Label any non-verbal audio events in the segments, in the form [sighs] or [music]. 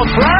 Comes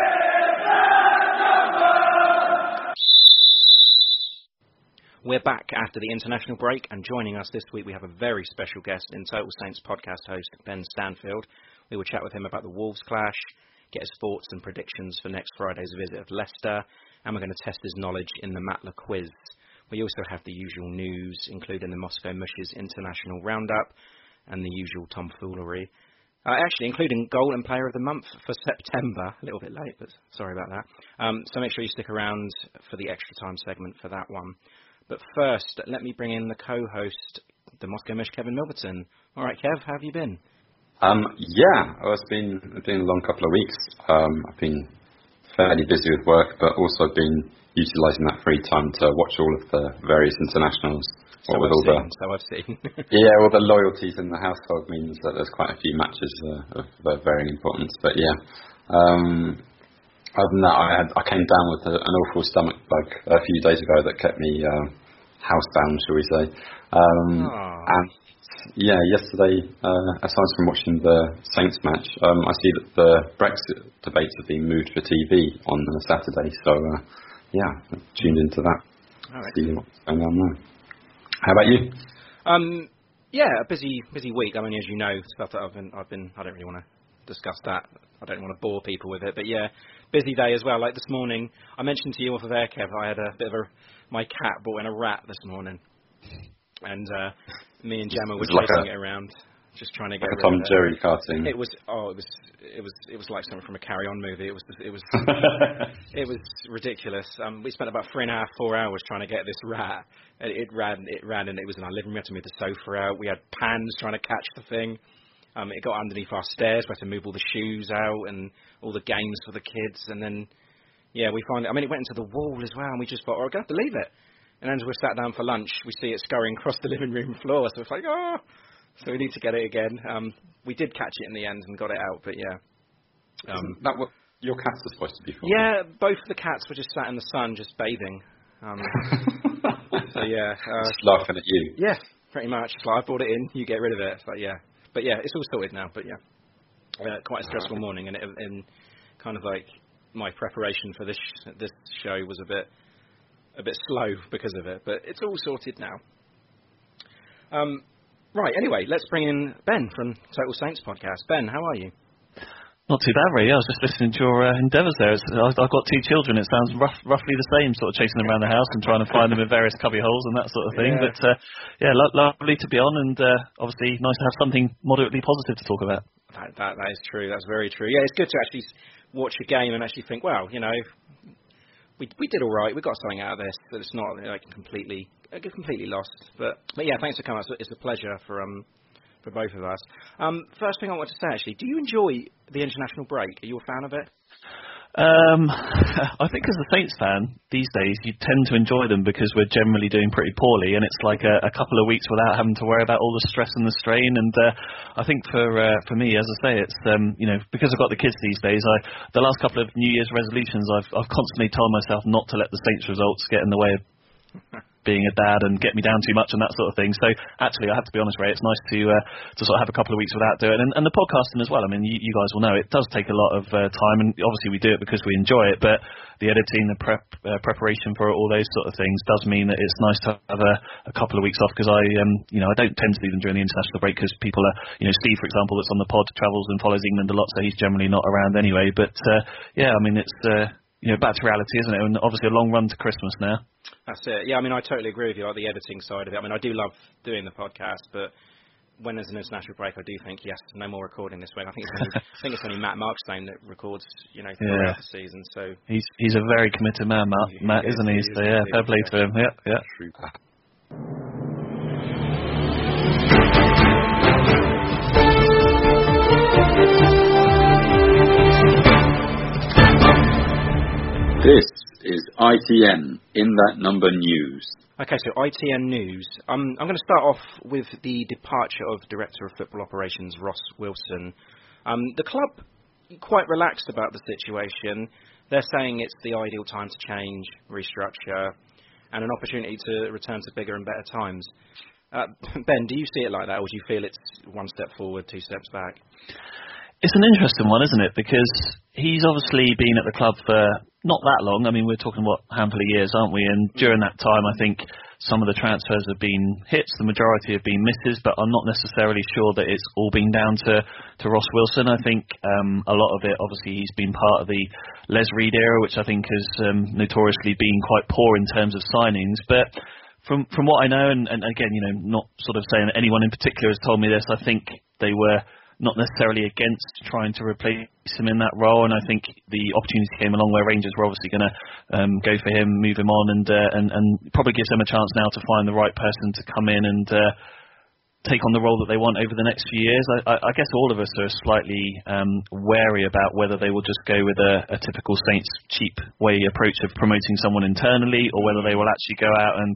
We're back after the international break, and joining us this week we have a very special guest in Total Saints podcast host Ben Stanfield. We will chat with him about the Wolves clash, get his thoughts and predictions for next Friday's visit of Leicester, and we're going to test his knowledge in the Matt Le quiz. We also have the usual news, including the Moscow Mush's international roundup and the usual tomfoolery. Uh, actually, including goal and Player of the Month for September. A little bit late, but sorry about that. Um, so make sure you stick around for the extra time segment for that one. But first, let me bring in the co-host, the Moscow Mush, Kevin Milverton. All right, Kev, how have you been? Um, yeah, well, it's been it's been a long couple of weeks. Um, I've been fairly busy with work, but also been utilising that free time to watch all of the various internationals. So with I've all seen. the So I've seen. [laughs] yeah, all the loyalties in the household means that there's quite a few matches uh, of, of varying importance. But yeah, um, other than that, I had I came down with a, an awful stomach bug a few days ago that kept me uh, housebound, shall we say? Um, and yeah, yesterday, uh, aside from watching the Saints match, um, I see that the Brexit debates have been moved for TV on uh, Saturday. So uh, yeah, I tuned into that. All right. See what's going on there. How about you? Um, yeah, a busy, busy week. I mean, as you know, stuff that I've been, I've been. I don't really want to discuss that. I don't want to bore people with it, but yeah, busy day as well. Like this morning, I mentioned to you off of air, Kev. I had a bit of a. My cat brought in a rat this morning, and uh, me and Gemma were It's like chasing it around, just trying to get Like a rid Tom of it. Jerry cartoon. It was oh it was it was it was like something from a Carry On movie. It was it was [laughs] it was ridiculous. Um, we spent about three and a half four hours trying to get this rat. It, it ran it ran and it was in our living room. We had to move the sofa out. We had pans trying to catch the thing. Um, it got underneath our stairs. We had to move all the shoes out and all the games for the kids. And then yeah, we find I mean it went into the wall as well. And we just thought, oh, we're going to have to leave it. And then as we sat down for lunch, we see it scurrying across the living room floor. So it's like, oh, so we need to get it again. Um, we did catch it in the end and got it out, but yeah. Um, Isn't that what your cats are supposed to be for? yeah, both of the cats were just sat in the sun, just bathing. Um, [laughs] so yeah, uh, Just laughing at you. yeah, pretty much. It's like I brought it in, you get rid of it. Like yeah, but yeah, it's all sorted now. But yeah, uh, quite a stressful morning, and, it, and kind of like my preparation for this this show was a bit a bit slow because of it, but it's all sorted now. Um, right. Anyway, let's bring in Ben from Total Saints podcast. Ben, how are you? Not too bad, really. I was just listening to your uh, endeavours there. It's, I've, I've got two children. It sounds rough, roughly the same, sort of chasing them around the house and trying to find them in various cubby holes and that sort of thing. Yeah. But uh, yeah, lo- lovely to be on, and uh, obviously nice to have something moderately positive to talk about. That, that that is true. That's very true. Yeah, it's good to actually watch a game and actually think, well, you know, we we did all right. We got something out of this. That it's not like completely uh, completely lost. But but yeah, thanks for coming. It's It's a pleasure for um for both of us. Um, first thing I want to say actually, do you enjoy the international break? Are you a fan of it? Um, [laughs] I think as a Saints fan these days, you tend to enjoy them because we're generally doing pretty poorly, and it's like a, a couple of weeks without having to worry about all the stress and the strain. And uh, I think for uh, for me, as I say, it's um, you know because I've got the kids these days. I the last couple of New Year's resolutions, I've I've constantly told myself not to let the Saints results get in the way of being a dad and get me down too much and that sort of thing. So actually, I have to be honest, Ray, it's nice to uh, to sort of have a couple of weeks without doing it, and, and the podcasting as well. I mean, you, you guys will know it does take a lot of uh, time, and obviously we do it because we enjoy it, but the editing, the prep, uh, preparation for it, all those sort of things does mean that it's nice to have a, a couple of weeks off because I, um, you know, I don't tend to do them during the international break because people are, you know, Steve, for example, that's on the pod travels and follows England a lot, so he's generally not around anyway. But uh, yeah, I mean, it's uh, you know back to reality, isn't it? And obviously a long run to Christmas now. That's it. Yeah, I mean, I totally agree with you. Like the editing side of it. I mean, I do love doing the podcast, but when there's an international break, I do think yes, no more recording this week. I think it's only, [laughs] I think it's only Matt Markstone that records, you know, throughout Yeah. the season. So He's he's a very committed man, Matt, He Matt is, isn't he he? is, So he yeah, fair play to him. Yeah, yeah. Trooper. This is ITN in that number news. Okay, so ITN News. Um, I'm going to start off with the departure of Director of Football Operations Ross Wilson. Um, the club quite relaxed about the situation. They're saying it's the ideal time to change, restructure, and an opportunity to return to bigger and better times. Uh, [laughs] ben, do you see it like that, or do you feel it's one step forward, two steps back? It's an interesting one, isn't it? Because he's obviously been at the club for not that long. I mean, we're talking what handful of years, aren't we? And during that time, I think some of the transfers have been hits, the majority have been misses, but I'm not necessarily sure that it's all been down to to Ross Wilson. I think um, a lot of it, obviously, he's been part of the Les Reed era, which I think has um, notoriously been quite poor in terms of signings, but. From from what I know, and, and again, you know, not sort of saying anyone in particular has told me this. I think they were not necessarily against trying to replace him in that role, and I think the opportunity came along where Rangers were obviously going to um, go for him, move him on, and, uh, and and probably gives them a chance now to find the right person to come in and uh, take on the role that they want over the next few years. I, I, I guess all of us are slightly um, wary about whether they will just go with a, a typical Saints cheap way approach of promoting someone internally, or whether they will actually go out and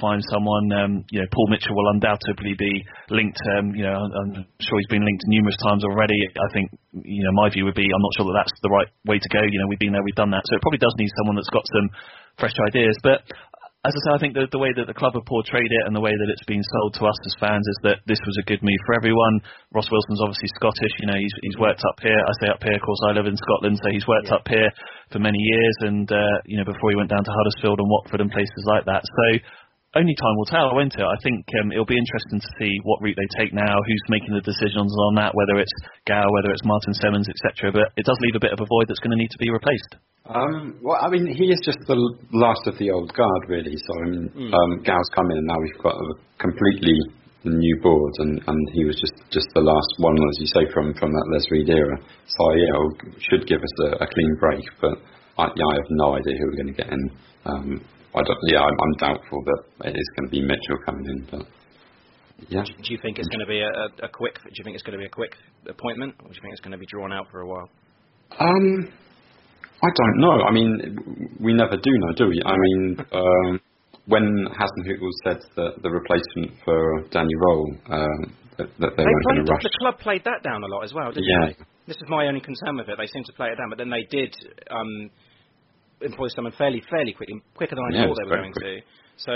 find someone. Um, you know, Paul Mitchell will undoubtedly be linked. Um, you know, I'm sure he's been linked numerous times already. I think, you know, my view would be I'm not sure that that's the right way to go. You know, we've been there, we've done that. So it probably does need someone that's got some fresh ideas. But as I say, I think the, the way that the club have portrayed it and the way that it's been sold to us as fans is that this was a good move for everyone. Ross Wilson's obviously Scottish. You know, he's, he's worked up here. I say up here, of course, I live in Scotland, so he's worked Yeah. up here for many years. And uh, you know, before he went down to Huddersfield and Watford and places like that. So only time will tell, won't it? I think um, it'll be interesting to see what route they take now, who's making the decisions on that, whether it's Gao, whether it's Martin Semmens, etc. But it does leave a bit of a void that's going to need to be replaced. Um, well, I mean, he is just the last of the old guard, really. So, I mean, um, Gal's come in, and now we've got a completely new board, and, and he was just, just the last one, as you say, from, from that Les Reed era. So, yeah, it should give us a, a clean break, but I, yeah, I have no idea who we're going to get in. Um, I don't, yeah, I'm, I'm doubtful that it is going to be Mitchell coming in, but yeah. Do you think it's going to be a, a, quick? Do you think it's going to be a quick appointment, or do you think it's going to be drawn out for a while? Um, I don't know. I mean, we never do know, do we? I mean, um, when Hasenhüttl said that the replacement for Danny Röhl, um, that, that they, They weren't going to rush. the club played that down a lot as well, didn't Yeah. they? This is my only concern with it. They seem to play it down, but then they did um, employ someone fairly, fairly quickly, quicker than I Yeah, thought they were very going to. So,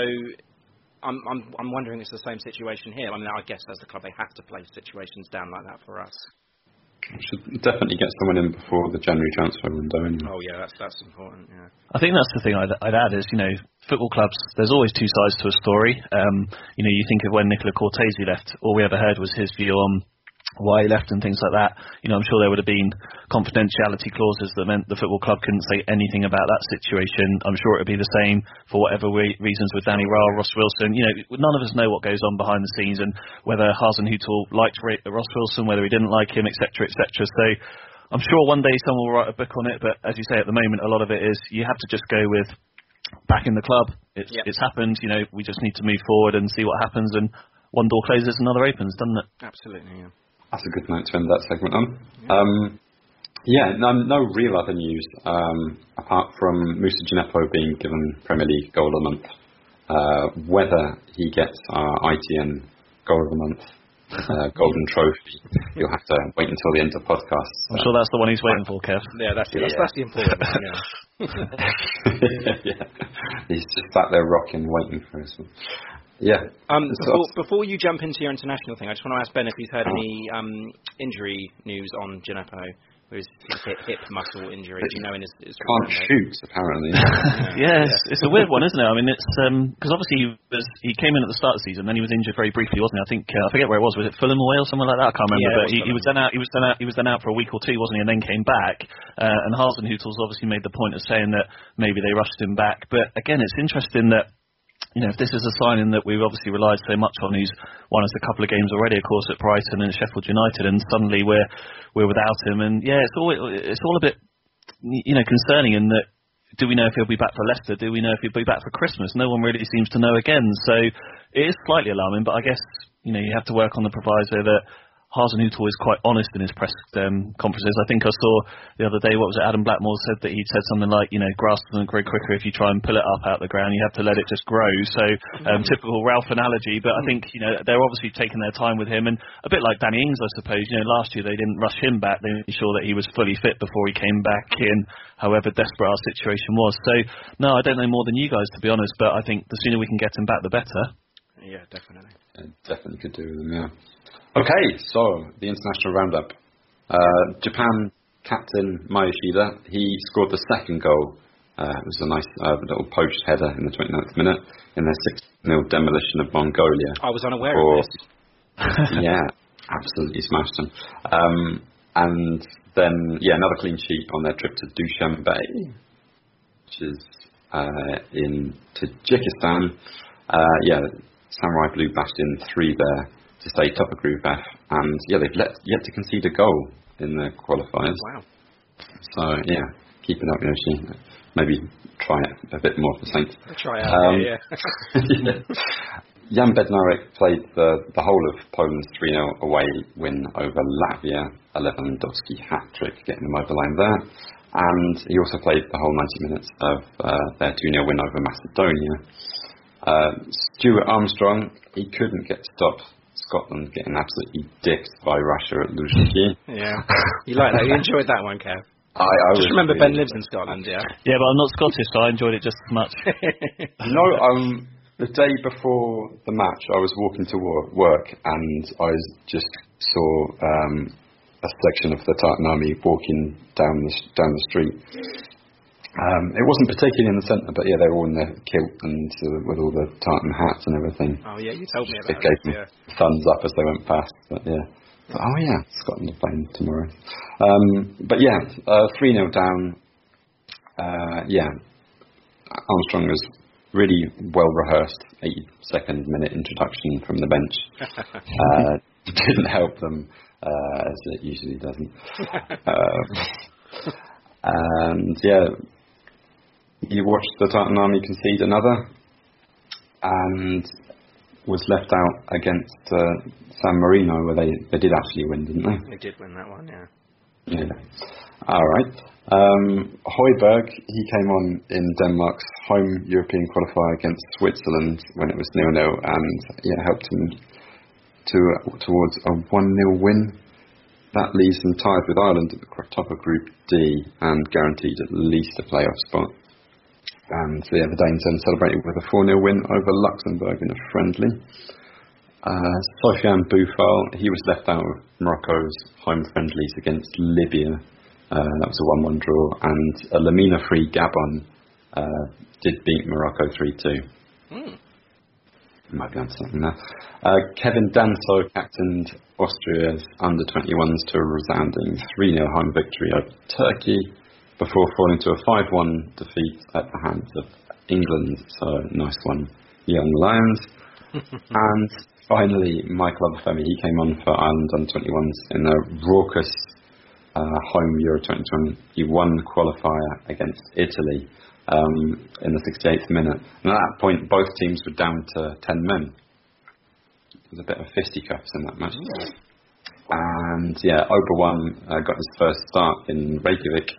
I'm, I'm, I'm wondering if it's the same situation here. I mean, I guess as the club they have to play situations down like that for us. We should definitely get someone in before the January transfer window. Anyway. Oh yeah, that's that's important. Yeah. I think that's the thing I'd, I'd add is you know football clubs. There's always two sides to a story. Um, you know, you think of when Nicola Cortese left. All we ever heard was his view on why he left and things like that. You know, I'm sure there would have been confidentiality clauses that meant the football club couldn't say anything about that situation. I'm sure it would be the same for whatever re- reasons with Danny Röhl, Ross Wilson. You know, none of us know what goes on behind the scenes and whether Hasenhüttl liked Ross Wilson, whether he didn't like him, etc., etc. So. I'm sure one day someone will write a book on it, but as you say, at the moment, a lot of it is you have to just go with back in the club. It's Yep. it's happened. You know, we just need to move forward and see what happens. And one door closes, another opens, doesn't it? Absolutely. Yeah. That's a good note to end that segment on. Um, yeah, no, no real other news um, apart from Moussa Djenepo being given Premier League Goal of the Month. Uh, whether he gets our ITN Goal of the Month uh, [laughs] Golden Trophy, you'll have to wait until the end of the podcast. I'm sure that's the one he's waiting for, Kev. [laughs] Yeah, that's it. That's, Yeah. that's the important one. Yeah. [laughs] yeah. He's just sat there rocking, waiting for us. Yeah. Um, before, before you jump into your international thing, I just want to ask Ben if he's heard any um, injury news on Djenepo, his his hip, hip muscle injury. Do you know in his, his Can't return date? shoot, apparently. [laughs] yeah, it's, it's a weird one, isn't it? I mean, it's because obviously he was he came in at the start of the season, then he was injured very briefly, wasn't he? I think uh, I forget where it was. Was it Fulham away or somewhere like that? I can't remember. Yeah, but was he, he was then out. He was then out. He was then out for a week or two, wasn't he? And then came back. Uh, and Hasenhüttl's obviously made the point of saying that maybe they rushed him back. But again, it's interesting that you know, if this is a signing that we've obviously relied so much on, he's won us a couple of games already, of course, at Brighton and Sheffield United, and suddenly we're we're without him, and yeah, it's all it's all a bit you know concerning in that. Do we know if he'll be back for Leicester? Do we know if he'll be back for Christmas? No one really seems to know again. So it is slightly alarming, but I guess you know you have to work on the proviso that Hasenhüttl is quite honest in his press um, conferences. I think I saw the other day, what was it, Adam Blackmore said that he'd said something like, you know, grass doesn't grow quicker if you try and pull it up out the ground. You have to let it just grow. So um, typical Ralph analogy, but I think, you know, they're obviously taking their time with him. And a bit like Danny Ings, I suppose. You know, last year they didn't rush him back. They made sure that he was fully fit before he came back in, however desperate our situation was. So, no, I don't know more than you guys, to be honest, but I think the sooner we can get him back, the better. Yeah, definitely. Yeah, definitely could do with him, yeah. Okay, so the international roundup. Uh, Japan captain Maya Yoshida, he scored the second goal. Uh, it was a nice uh, little poached header in the 29th minute in their 6 0 demolition of Mongolia. I was unaware of this. [laughs] yeah, absolutely smashed them. Um, and then, yeah, another clean sheet on their trip to Dushanbe, which is uh, in Tajikistan. Uh, yeah, Samurai Blue bashed in three there to stay top of Group F, and yeah, they've let, yet to concede a goal in the qualifiers. Wow. So yeah, keep it up, Yoshi. Maybe try it a bit more for Saints. I'll try out. Um, yeah, yeah. [laughs] [laughs] Jan Bednarek played the, the whole of Poland's 3 0 away win over Latvia, a Lewandowski hat trick, getting them over the line there. And he also played the whole 90 minutes of uh, their 2 0 win over Macedonia. Uh, Stuart Armstrong, he couldn't get to stop Scotland getting absolutely dicked by Russia at Luzhniki. [laughs] yeah. You like that? You enjoyed that one, Kev? I, I Just remember really- Ben lives in Scotland, yeah. Yeah, but I'm not Scottish, so I enjoyed it just as much. [laughs] No, um, the day before the match, I was walking to wor- work and I just saw um, a section of the Tartan Army walking down the s- down the street. Um, it wasn't particularly in the centre, but yeah, they were all in their kilt and uh, with all the tartan hats and everything. Oh yeah, you told me They about gave it. me Yeah. thumbs up as they went past. But yeah, oh yeah, Scotland are playing tomorrow. Um, but yeah, uh, three 0 down. Uh, yeah, Armstrong was really well rehearsed. 82nd minute introduction from the bench [laughs] uh, didn't help them uh, as it usually doesn't. [laughs] uh, and yeah, you watched the Tartan Army concede another, and was left out against uh, San Marino, where they, they did actually win, didn't they? They did win that one, yeah. Yeah. All right. Um, Højbjerg, he came on in Denmark's home European qualifier against Switzerland when it was nil-nil, and yeah, helped him to towards a one-nil win. That leaves them tied with Ireland at the top of Group D and guaranteed at least a playoff spot. And yeah, the Danes then celebrated with a 4 0 win over Luxembourg in a friendly. Uh, Sofiane Boufal, he was left out of Morocco's home friendlies against Libya. Uh, that was a 1 1 draw. And a Lemina free Gabon uh, did beat Morocco 3 2. Hmm. Might be on something there. Uh, Kevin Danso captained Austria's under 21s to a resounding 3 0 home victory over Turkey before falling to a 5 1 defeat at the hands of England. So, nice one, young Lions. [laughs] and finally, Michael Obafemi, he came on for Ireland under 21s in a raucous uh, home Euro 2021 qualifier against Italy um, in the 68th minute. And at that point, both teams were down to 10 men. There was a bit of fisticuffs in that match. And yeah, Oberwan uh, got his first start in Reykjavik,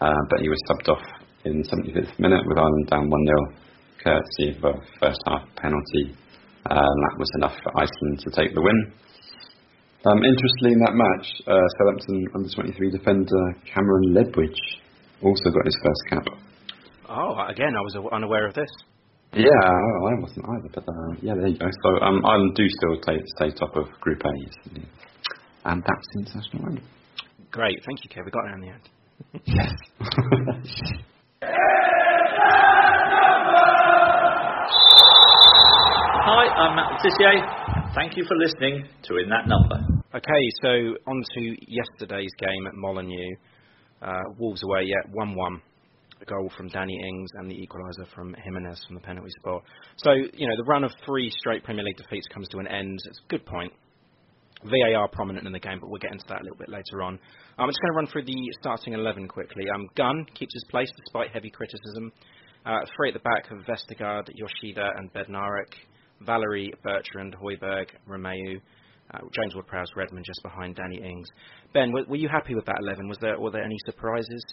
uh, but he was subbed off in 75th minute with Ireland down 1 0, courtesy of a first half penalty. And that was enough for Iceland to take the win. Um, interestingly, in that match, uh, Southampton under 23 defender Kameron Ledwidge also got his first cap. Oh, again, I was unaware of this. Yeah, I wasn't either, but uh, yeah, there you go. So um, Ireland do still stay, stay top of Group A, and that's international. Great, thank you, Kev. We got there in the end. Yes. Hi, I'm Matt Tissier. Thank you for listening to In That Number. Okay, so on to yesterday's game at Molineux. Uh, Wolves away, yeah, 1 1. A goal from Danny Ings and the equaliser from Jimenez from the penalty spot. So, you know, the run of three straight Premier League defeats comes to an end. It's a good point. VAR prominent in the game, but we'll get into that a little bit later on. Um, I'm just going to run through the starting 11 quickly. Um, Gunn keeps his place despite heavy criticism. Uh, three at the back of Vestergaard, Yoshida, and Bednarek. Valery, Bertrand, Højbjerg, Romeu, uh, James Ward-Prowse, Redmond just behind Danny Ings. Ben, were, were you happy with that 11? Was there were there any surprises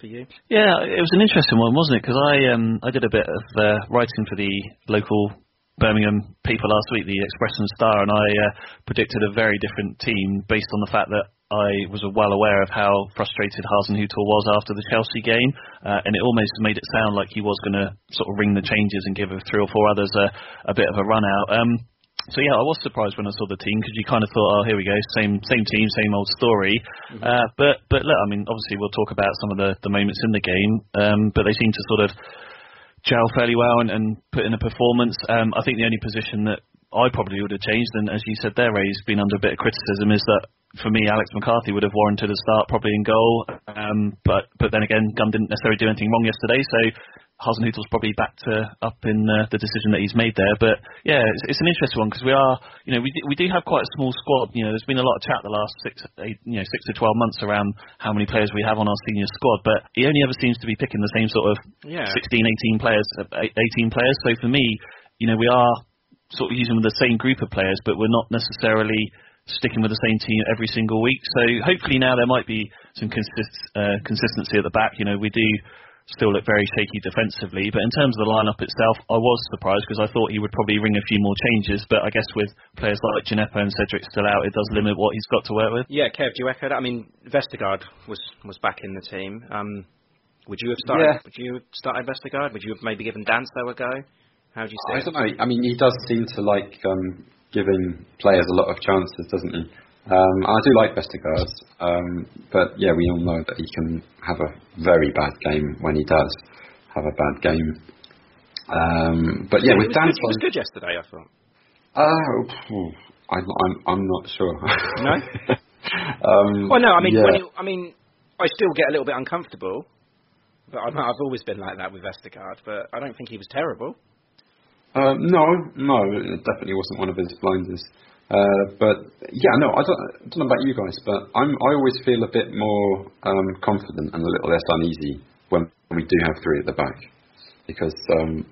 for you? Yeah, it was an interesting one, wasn't it? Because I um, I did a bit of uh, writing for the local Birmingham people last week, the Express and Star, and I uh, predicted a very different team based on the fact that I was well aware of how frustrated Hasenhüttl was after the Chelsea game, uh, and it almost made it sound like he was going to sort of ring the changes and give three or four others a, a bit of a run out. Um, so yeah, I was surprised when I saw the team because you kind of thought, oh, here we go, same same team, same old story. Mm-hmm. Uh, but but look, I mean, obviously we'll talk about some of the, the moments in the game, um, but they seem to sort of gel fairly well and, and put in a performance. Um, I think the only position that I probably would have changed, and as you said there, Ray, has been under a bit of criticism, is that for me, Alex McCarthy would have warranted a start probably in goal. Um, but but then again, Gunn didn't necessarily do anything wrong yesterday, so Hasenhüttl's probably back to up in uh, the decision that he's made there. But yeah, it's, it's an interesting one because we are, you know, we do, we do have quite a small squad. You know, there's been a lot of chat the last six, eight, you know, six to twelve months around how many players we have on our senior squad. But he only ever seems to be picking the same sort of Yeah. 16, 18 players, uh, 18 players. So for me, you know, we are sort of using the same group of players, but we're not necessarily sticking with the same team every single week. So hopefully now there might be some consist, uh, consistency at the back. You know, we do still look very shaky defensively, but in terms of the lineup itself, I was surprised because I thought he would probably ring a few more changes. But I guess with players like Djenepo and Cedric still out, it does limit what he's got to work with. Yeah, Kev, do you echo that? I mean, Vestergaard was was back in the team. Um, would you have started? Yeah. Would you have started Vestergaard? Would you have maybe given Danso a go? How do you see I it? don't know. I mean, he does seem to like um, giving players a lot of chances, doesn't he? Um, I do like Vestergaard, um, but yeah, we all know that he can have a very bad game when he does have a bad game. Um, but yeah, with Dan, good, he was good yesterday, I thought. Oh, phew, I'm, I'm, I'm not sure. [laughs] No? um, Well, no, I mean, yeah. when you, I mean, I still get a little bit uncomfortable, but I'm, I've always been like that with Vestergaard. But I don't think he was terrible. Uh, no, no, it definitely wasn't one of his blinders. Uh, but yeah, no, I don't, I don't know about you guys, but I'm, I always feel a bit more um, confident and a little less uneasy when we do have three at the back, because um,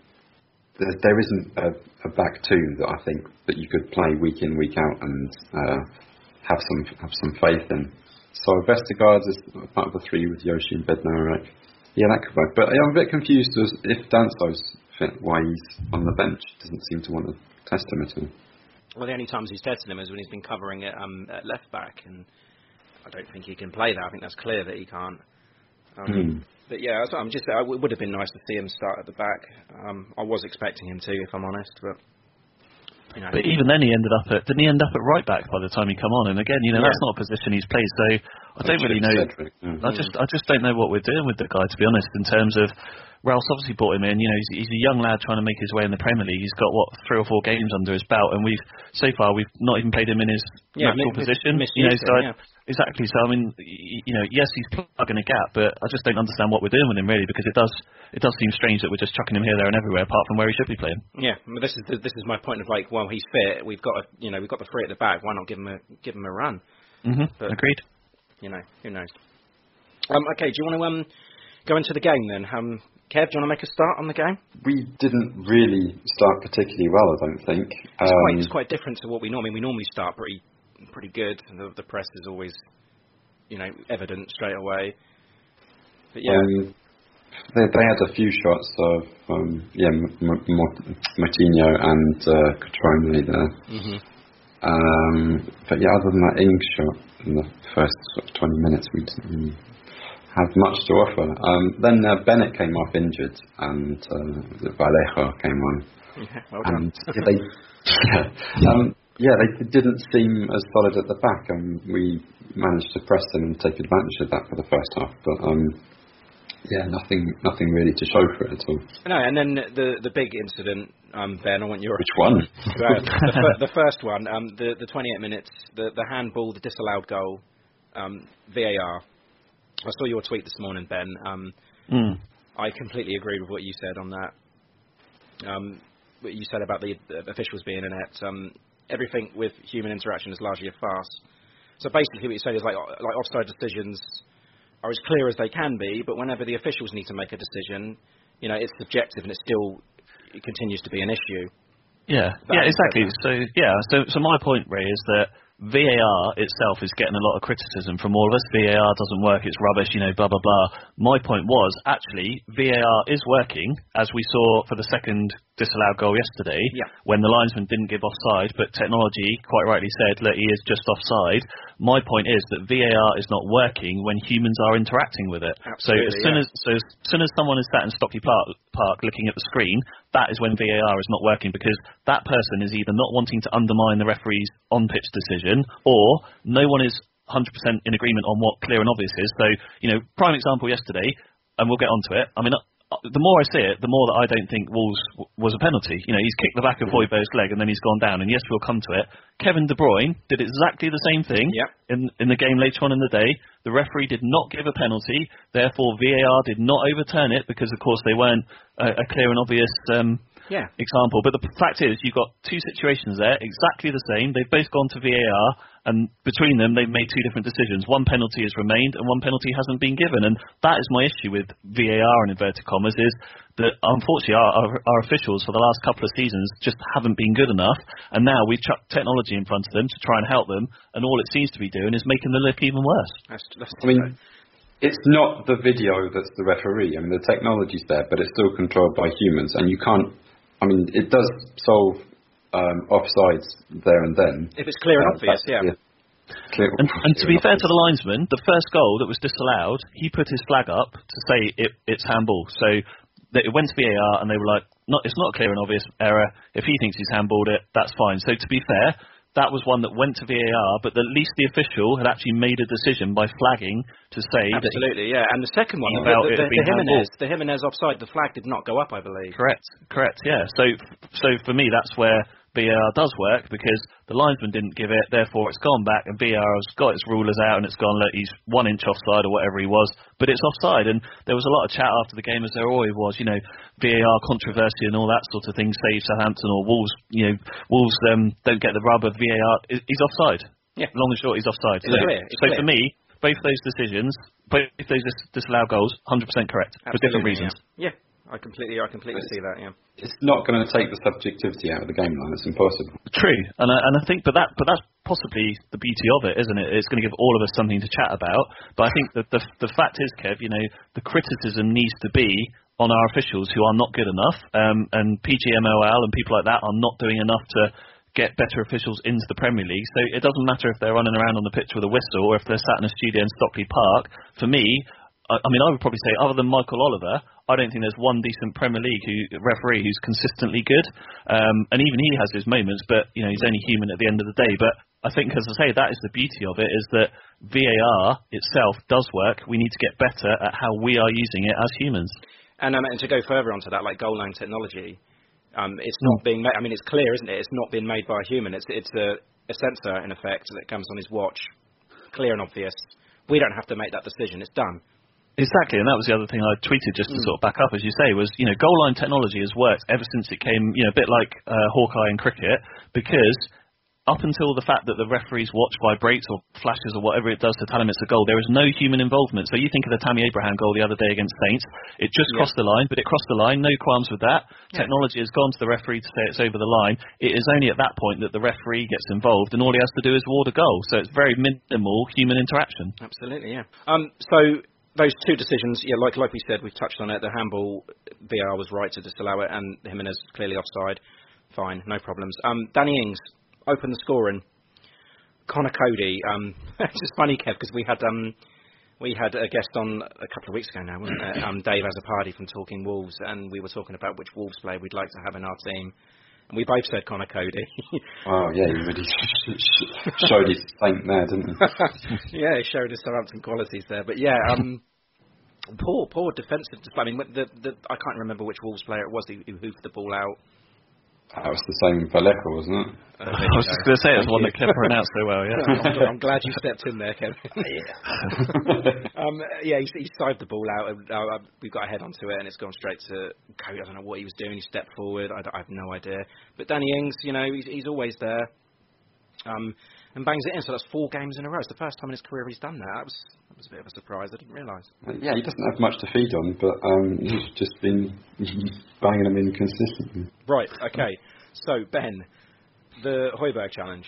there, there isn't a, a back two that I think that you could play week in week out and uh, have some have some faith in. So Vestergaard is part of the three with Yoshi and Bednarek. Yeah, that could work. But I'm a bit confused as if Danso's fit, why he's on the bench. Doesn't seem to want to test him at all. Well, the only times he's tested him is when he's been covering it um, at left back, and I don't think he can play that. I think that's clear that he can't. Um, Hmm. But yeah, that's I'm just. It would have been nice to see him start at the back. Um, I was expecting him to, if I'm honest, but you know. But even then, he ended up at didn't he end up at right back by the time he come on? And again, you know, Yeah. that's not a position he's played. So I don't really know. Cedric, yeah. I just I just don't know what we're doing with the guy, to be honest. In terms of Ralph's obviously brought him in. You know, he's, he's a young lad trying to make his way in the Premier League. He's got what three or four games under his belt, and we've so far we've not even played him in his Yeah, natural mi- mi- position. misused you know, so him, I- exactly. So I mean, you know, yes, he's plugging a gap, but I just don't understand what we're doing with him really, because it does it does seem strange that we're just chucking him here, there, and everywhere, apart from where he should be playing. Yeah, but this is the, this is my point of like, well, he's fit. We've got a, you know we've got the three at the back. Why not give him a give him a run? Mm-hmm. But- Agreed. You know, who knows? Um, okay, do you want to um go into the game then? Um, Kev, do you want to make a start on the game? We didn't really start particularly well, I don't think. It's, quite, Um, it's quite different to what we normally we normally start pretty pretty good. The, the press is always you know evident straight away. But yeah, Um, they, they had a few shots of um, yeah, M- M- M- Moutinho and uh, Cutrone there. hmm Um, but yeah, other than that Ings shot in the first sort of 20 minutes, we didn't really have much to offer. Um, then uh, Bennett came off injured, and uh, Vallejo came on, yeah well and yeah, they yeah, [laughs] um, yeah, they didn't seem as solid at the back, and we managed to press them and take advantage of that for the first half. But um, yeah, nothing, nothing really to show for it at all. no, and then the the big incident, um, Ben. I want your Which one? Well, the, fir- the first one, um, the the 28 minutes, the the handball, the disallowed goal, um, VAR. I saw your tweet this morning, Ben. Um, Mm. I completely agree with what you said on that. Um, what you said about the uh, officials being in it. Um, everything with human interaction is largely a farce. So basically, what you're saying is like uh, like offside decisions are as clear as they can be, but whenever the officials need to make a decision, you know, it's subjective and it still it continues to be an issue. Yeah, That yeah, exactly. So yeah, so so my point, Ray, is that VAR itself is getting a lot of criticism from all of us. VAR doesn't work; it's rubbish, you know, blah blah blah. My point was actually VAR is working, as we saw for the second disallowed goal yesterday, Yeah. when the linesman didn't give offside, but technology quite rightly said that he is just offside. My point is that VAR is not working when humans are interacting with it. so as soon yeah. as so as soon as someone is sat in Stockley Park, Park looking at the screen, that is when VAR is not working because that person is either not wanting to undermine the referee's on-pitch decision or no one is 100% in agreement on what clear and obvious is. So, you know, prime example yesterday, and we'll get onto it. I mean, the more I see it, the more that I don't think Wolves w- was a penalty. You know, he's kicked the back of Højbjerg's leg and then he's gone down. And yes, we'll come to it. Kevin De Bruyne did exactly the same thing Yep. in in the game later on in the day. The referee did not give a penalty, therefore VAR did not overturn it because, of course, they weren't a, a clear and obvious um, Yeah. example. But the fact is, you've got two situations there, exactly the same. They've both gone to VAR, and between them, they've made two different decisions. One penalty has remained, and one penalty hasn't been given. And that is my issue with VAR in inverted commas is that unfortunately our, our, our officials for the last couple of seasons just haven't been good enough. And now we've chucked technology in front of them to try and help them, and all it seems to be doing is making them look even worse. That's, that's I mean, it's not the video that's the referee. I mean, the technology's there, but it's still controlled by humans, and you can't. I mean, it does solve um, offsides there and then. if it's clear and obvious, that's- yeah. Clear, And, and to be fair to the linesman, the first goal that was disallowed, he put his flag up to say it, it's handball. So that it went to VAR and they were like, not, it's not a clear and obvious error. If he thinks he's handballed it, that's fine. So to be fair, that was one that went to VAR, but at least the official had actually made a decision by flagging to say Absolutely, yeah. And the second one, About the, it the, being the Jimenez, the Jimenez offside, the flag did not go up, I believe. Correct, correct, yeah. So, so for me, that's where VAR does work because the linesman didn't give it, therefore it's gone back, and VAR has got its rulers out and it's gone, look, he's one inch offside or whatever he was, but it's offside. And there was a lot of chat after the game, as there always was, you know, VAR controversy and all that sort of thing. Save Southampton or Wolves, you know, Wolves um, don't get the rub of VAR. He's offside. Yeah. Long and short, he's offside. It's so clear, it's so clear. for me, both those decisions, both those dis- disallowed goals, 100% correct for different reasons. Yeah. yeah, I completely, I completely see that. Yeah. It's not going to take the subjectivity out of the game line. It's impossible. True, and I, and I think, but that, but that's possibly the beauty of it, isn't it? It's going to give all of us something to chat about. But I think that the the fact is, Kev, you know, the criticism needs to be on our officials who are not good enough, um, and PGMOL and people like that are not doing enough to get better officials into the Premier League. So it doesn't matter if they're running around on the pitch with a whistle or if they're sat in a studio in Stockley Park. For me, I, I mean, I would probably say other than Michael Oliver, I don't think there's one decent Premier League who, referee who's consistently good. Um, and even he has his moments, but you know he's only human at the end of the day. But I think, as I say, that is the beauty of it is that VAR itself does work. We need to get better at how we are using it as humans. And, um, and to go further onto that, like goal line technology, um, it's not being made. I mean, it's clear, isn't it? It's not being made by a human. It's it's a, a sensor in effect that comes on his watch, clear and obvious. We don't have to make that decision. It's done. Exactly, and that was the other thing I tweeted just to Mm. sort of back up, as you say, was you know goal line technology has worked ever since it came, you know, a bit like uh, Hawkeye in cricket, because up until the fact that the referee's watch vibrates or flashes or whatever it does to tell him it's a goal, there is no human involvement. So you think of the Tammy Abraham goal the other day against Saints, it just Yeah. crossed the line, but it crossed the line, no qualms with that. Technology has gone to the referee to say it's over the line. It is only at that point that the referee gets involved, and all he has to do is award a goal. So it's very minimal human interaction. Absolutely, yeah. Um, so those two decisions, yeah, like like we said, we've touched on it. The handball, VAR was right to disallow it, and Jimenez clearly offside. Fine, no problems. Um, Danny Ings opened the scoring. Conor Coady. Um, [laughs] it's just funny, Kev, because we had um, we had a guest on a couple of weeks ago now, wasn't it? Um, Dave Azzopardi from Talking Wolves, and we were talking about which Wolves player we'd like to have in our team. And we both said Conor Coady. [laughs] oh, yeah, he really showed his strength there, didn't he? [laughs] yeah, he showed us Southampton qualities there. But yeah, um, poor, poor defensive. I mean, the, the, I can't remember which Wolves player it was who, who hoofed the ball out. That was the same for Lecker, wasn't it? Uh, I was just going to say it's Thank one you. that Kev pronounced so well, yeah. [laughs] I'm, I'm glad you stepped in there, Kevin. [laughs] [laughs] um, yeah, he, he side the ball out. And, uh, uh, we've got a head onto it, and it's gone straight to Coady. I don't know what he was doing. He stepped forward. I, I have no idea. But Danny Ings, you know, he's, he's always there. Um, and bangs it in. So that's four games in a row. It's the first time in his career he's done that. That was that was a bit of a surprise. I didn't realise. yeah, he doesn't have much to feed on, but um, [laughs] he's just been [laughs] banging them in consistently. Right. Okay. So Ben, the Højbjerg challenge.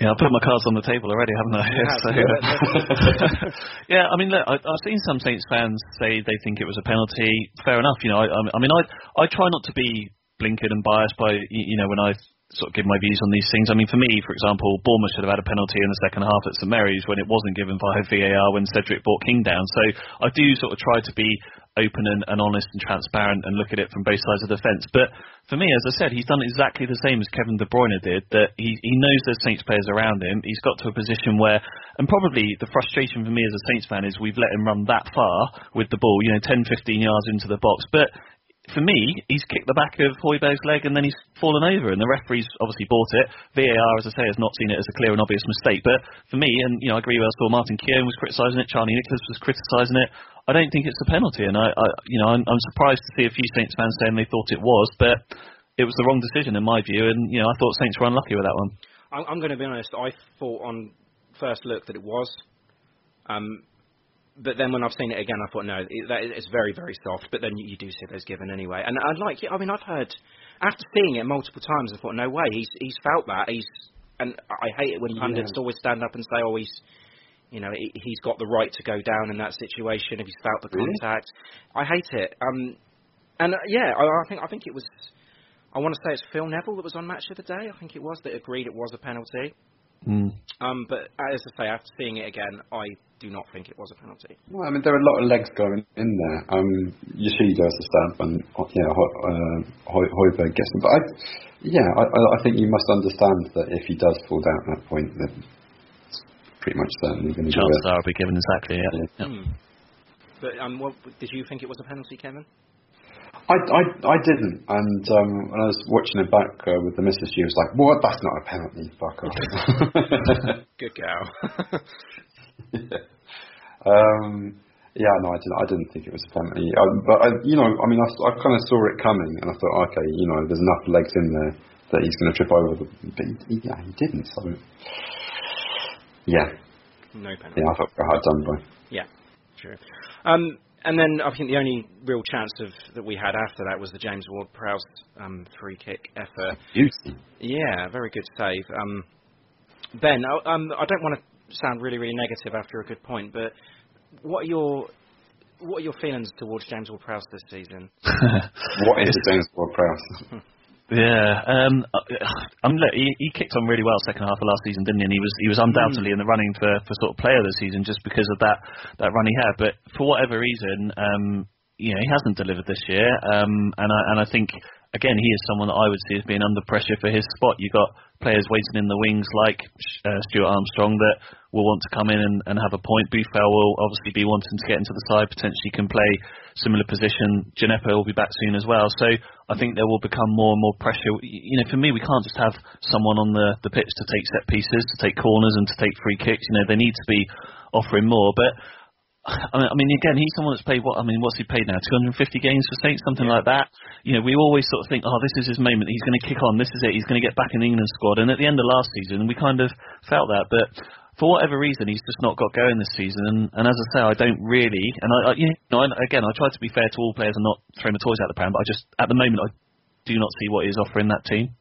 Yeah, I put my cards on the table already, haven't I? You [laughs] have, So, yeah. yeah, I mean, look, I, I've seen some Saints fans say they think it was a penalty. Fair enough, you know. I, I mean, I I try not to be blinkered and biased by y- you know when I sort of give my views on these things. I mean, for me, for example, Bournemouth should have had a penalty in the second half at St Mary's when it wasn't given [laughs] via VAR when Cedric brought King down. So I do sort of try to be open and, and honest and transparent and look at it from both sides of the fence. But for me, as I said, he's done exactly the same as Kevin De Bruyne did. That he he knows there's Saints players around him. He's got to a position where, and probably the frustration for me as a Saints fan is we've let him run that far with the ball, you know, 10, 15 yards into the box. But for me, he's kicked the back of Højbjerg's leg and then he's fallen over, and the referee's obviously bought it. VAR, as I say, has not seen it as a clear and obvious mistake. But for me, and you know, I agree with us. Martin Keown was criticising it, Charlie Nicholas was criticising it. I don't think it's a penalty, and I, I you know, I'm, I'm surprised to see a few Saints fans saying they thought it was, but it was the wrong decision in my view, and you know, I thought Saints were unlucky with that one. I'm, I'm going to be honest. I thought on first look that it was, um, but then when I've seen it again, I thought no, it, that, it's very very soft. But then you, you do see those given anyway. And I like. I mean, I've heard after seeing it multiple times, I thought no way. He's he's felt that. He's and I hate it when pundits always stand up and say, oh, he's. You know, he- he's got the right to go down in that situation if he's felt the Really? contact. I hate it. Um, and uh, yeah, I, I think I think it was. I want to say it's Phil Neville that was on Match of the Day. I think it was that agreed it was a penalty. Mm. Um, but as I say, after seeing it again, I do not think it was a penalty. Well, I mean, there are a lot of legs going in there. Um, Yoshida has a stamp, and yeah, Ho- uh, Hoi- Højbjerg gets them. But I, yeah, I, I I think you must understand that if he does fall down at that point, that it's pretty much certainly going to do Chances it. are will be given exactly. Yeah. yeah. Hmm. But um, what, did you think it was a penalty, Kevin? I, I, I didn't, and um, when I was watching it back uh, with the missus, she was like, "What? That's not a penalty. Fuck off." [laughs] Good gal. [laughs] [laughs] um, yeah, no, I didn't. I didn't think it was a penalty. Um, but I, you know, I mean, I, I kind of saw it coming, and I thought, okay, you know, there's enough legs in there that he's going to trip over. The, but he, yeah, he didn't. So, yeah, no penalty. yeah, I thought hard done by. Yeah, true. Um, and then I think the only real chance of that we had after that was the James Ward-Prowse um, free kick effort. Beauty. Yeah, very good save. Um, ben, I- um, I don't want to sound really, really negative after a good point, but what are your what are your feelings towards James Ward-Prowse this season? [laughs] What is James Ward-Prowse? [laughs] Yeah, um, I mean, look, he, he kicked on really well second half of last season, didn't he? And he was he was undoubtedly in the running for, for sort of player of the season just because of that that run he had. But for whatever reason, um, you know, he hasn't delivered this year. Um, and I and I think again, he is someone that I would see as being under pressure for his spot. You've got players waiting in the wings like uh, Stuart Armstrong that will want to come in and, and have a point. Boufal will obviously be wanting to get into the side, potentially can play similar position. Djenepo will be back soon as well. So I think there will become more and more pressure. You know, for me, we can't just have someone on the, the pitch to take set pieces, to take corners and to take free kicks. You know, they need to be offering more. But I mean, again, he's someone that's played what? I mean, what's he paid now? 250 games for Saints, something yeah. like that. You know, we always sort of think, oh, this is his moment. He's going to kick on. This is it. He's going to get back in the England squad. And at the end of last season, we kind of felt that. But for whatever reason, he's just not got going this season. And, and as I say, I don't really. And I, I you know, again, I try to be fair to all players and not throw my toys out the pram. But I just, at the moment, I do not see what he's offering that team.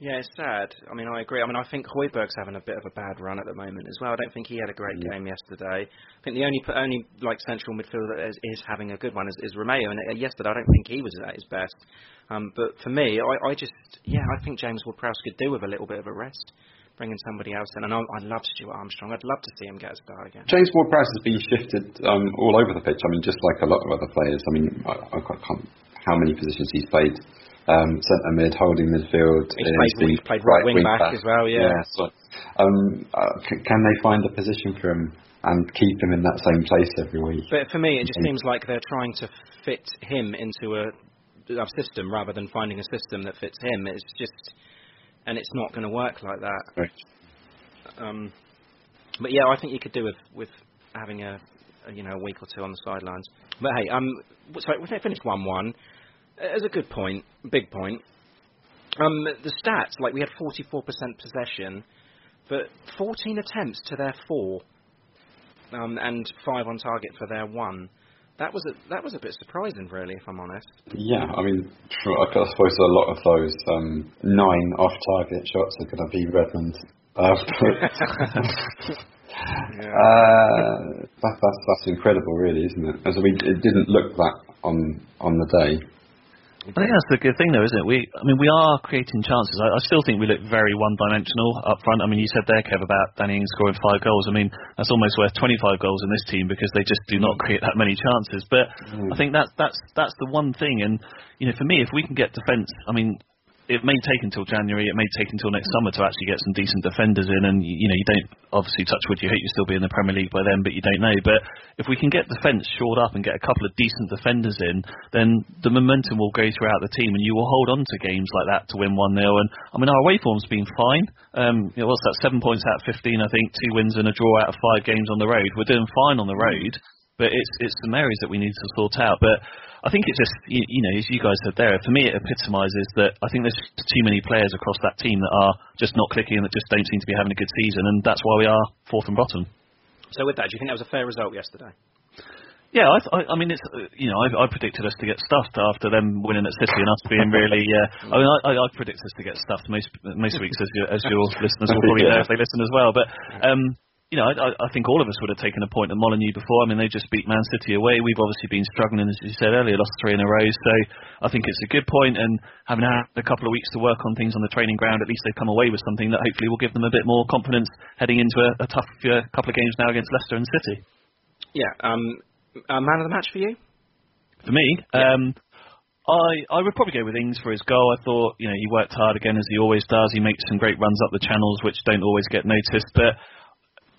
Yeah, it's sad. I mean, I agree. I mean, I think Højbjerg's having a bit of a bad run at the moment as well. I don't think he had a great game yesterday. I think the only only like central midfielder that is, is having a good one is, is Romeu, and uh, yesterday I don't think he was at his best. Um, but for me, I, I just yeah, I think James Ward-Prowse could do with a little bit of a rest bringing somebody else in. And I, I love Stuart Armstrong. I'd love to see him get a start again. James Ward-Prowse has been shifted um, all over the pitch. I mean, just like a lot of other players. I mean, I, I can't how many positions he's played um, centre mid, holding midfield. He's, played, he's played right, wing, wing back, back, as well. Yeah. yeah so, um, uh, c- can they find a position for him and keep him in that same place every week? But for me, it just seems like they're trying to fit him into a, a system rather than finding a system that fits him. It's just, and it's not going to work like that. Right. Um, but yeah, I think you could do with with having a, a you know a week or two on the sidelines. But hey, um, so we finished one-one as a good point, big point. Um, the stats, like we had 44% possession, but 14 attempts to their four, um, and five on target for their one. That was a that was a bit surprising, really, if I'm honest. Yeah, I mean, I suppose a lot of those um, nine off-target shots are going to be Redmond. Uh, [laughs] yeah. uh, that, that's that's incredible, really, isn't it? As I mean, it didn't look that on on the day. I think that's the good thing, though, isn't it? We, I mean, we are creating chances. I, I still think we look very one-dimensional up front. I mean, you said there, Kev, about Danny Ings scoring five goals. I mean, that's almost worth 25 goals in this team because they just do not mm. create that many chances. But mm. I think that's that's that's the one thing. And you know, for me, if we can get defence, I mean, it may take until January, it may take until next summer to actually get some decent defenders in. And you know, you don't obviously touch wood. You hope you still be in the Premier League by then, but you don't know. But if we can get defence shored up and get a couple of decent defenders in, then the momentum will go throughout the team, and you will hold on to games like that to win one 0 And I mean, our away form's been fine. Um, you know, what's that? Seven points out of 15, I think. Two wins and a draw out of five games on the road. We're doing fine on the road, but it's it's some areas that we need to sort out. But I think it just, you, you know, as you guys said there, for me it epitomises that I think there's too many players across that team that are just not clicking and that just don't seem to be having a good season, and that's why we are fourth and bottom. So with that, do you think that was a fair result yesterday? Yeah, I, I, I mean, it's you know, I, I predicted us to get stuffed after them winning at City and us being really. Uh, I mean, I, I predict us to get stuffed most most weeks, as your, as your [laughs] listeners will probably know if they listen as well. But um, you know, I, I think all of us would have taken a point at Molineux before. I mean, they just beat Man City away. We've obviously been struggling, as you said earlier, lost three in a row. So I think it's a good point, and having had a couple of weeks to work on things on the training ground, at least they've come away with something that hopefully will give them a bit more confidence heading into a, a tough uh, couple of games now against Leicester and City. Yeah, um, man of the match for you? For me, yeah. um, I I would probably go with Ings for his goal. I thought you know he worked hard again as he always does. He makes some great runs up the channels which don't always get noticed, but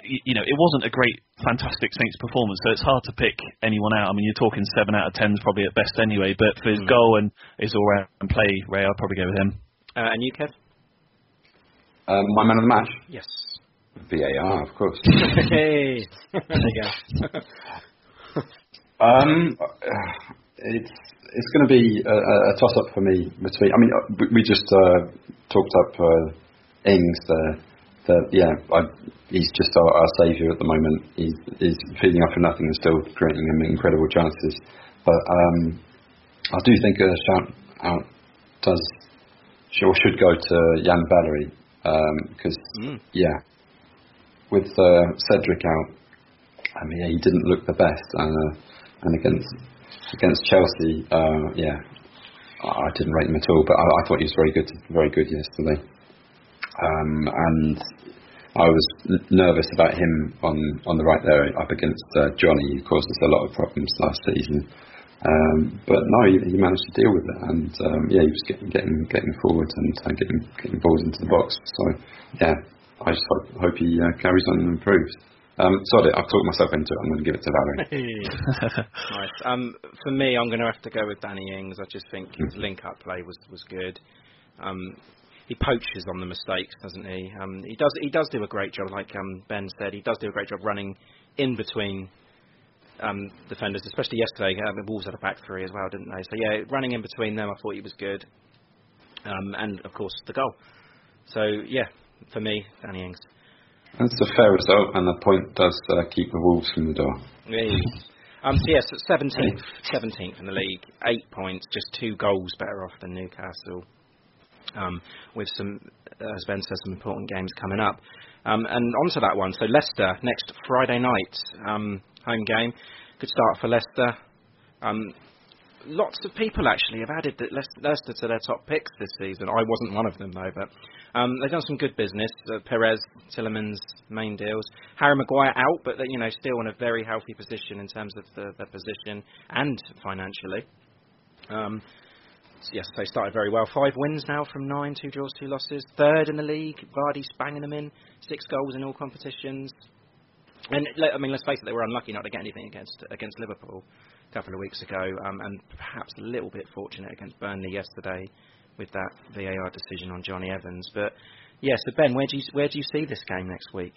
you know, it wasn't a great, fantastic Saints performance, so it's hard to pick anyone out. I mean, you're talking seven out of tens probably at best anyway. But for his mm. goal and his all-round play, Ray, I'd probably go with him. Uh, and you, Kev? Um, my man of the match. Yes. VAR, of course. [laughs] hey, there you go. [laughs] um, it's it's going to be a, a toss-up for me between. I mean, uh, we just uh, talked up uh, Ings there that yeah, I, he's just our, our saviour at the moment. He's, he's feeding off of nothing and still creating incredible chances. But um, I do think a shout out does or should go to Yan Valery because um, mm. yeah, with uh, Cedric out, I mean yeah, he didn't look the best, and uh, and against against Chelsea, uh, yeah, I didn't rate him at all, but I, I thought he was very good, very good yesterday. Um, and I was nervous about him on, on the right there up against uh, Johnny, who caused us a lot of problems last season. Um, but no, he, he, managed to deal with it, and um, yeah, he was getting getting getting forward and uh, getting getting balls into the box. So yeah, I just hope, hope he uh, carries on and improves. Um, sorry, I've talked myself into it. I'm going to give it to Valery. [laughs] nice. Um, for me, I'm going to have to go with Danny Ings. I just think his link-up play was was good. Um, he poaches on the mistakes, doesn't he? Um, he does he does do a great job, like um, Ben said. He does do a great job running in between um, defenders, especially yesterday. Uh, the Wolves had a back three as well, didn't they? So yeah, running in between them, I thought he was good. Um, and of course the goal. So yeah, for me, Danny Ings. That's a fair result, and the point does uh, keep the Wolves from the door. Yeah. Um, so yes, 17th, 17th in the league, eight points, just two goals better off than Newcastle. Um, with some, as Ben says, some important games coming up. Um, and onto that one, so Leicester next Friday night, um, home game. Good start for Leicester. Um, lots of people actually have added Leicester to their top picks this season. I wasn't one of them though, but um, they've done some good business. Uh, Perez, Tielemans, main deals. Harry Maguire out, but you know still in a very healthy position in terms of the, position and financially. Um, yes, they started very well. Five wins now from nine, two draws, two losses. Third in the league. Vardy's banging them in. Six goals in all competitions. And I mean, let's face it, they were unlucky not to get anything against against Liverpool a couple of weeks ago, um, and perhaps a little bit fortunate against Burnley yesterday with that VAR decision on Jonny Evans. But yeah, so Ben, where do you where do you see this game next week?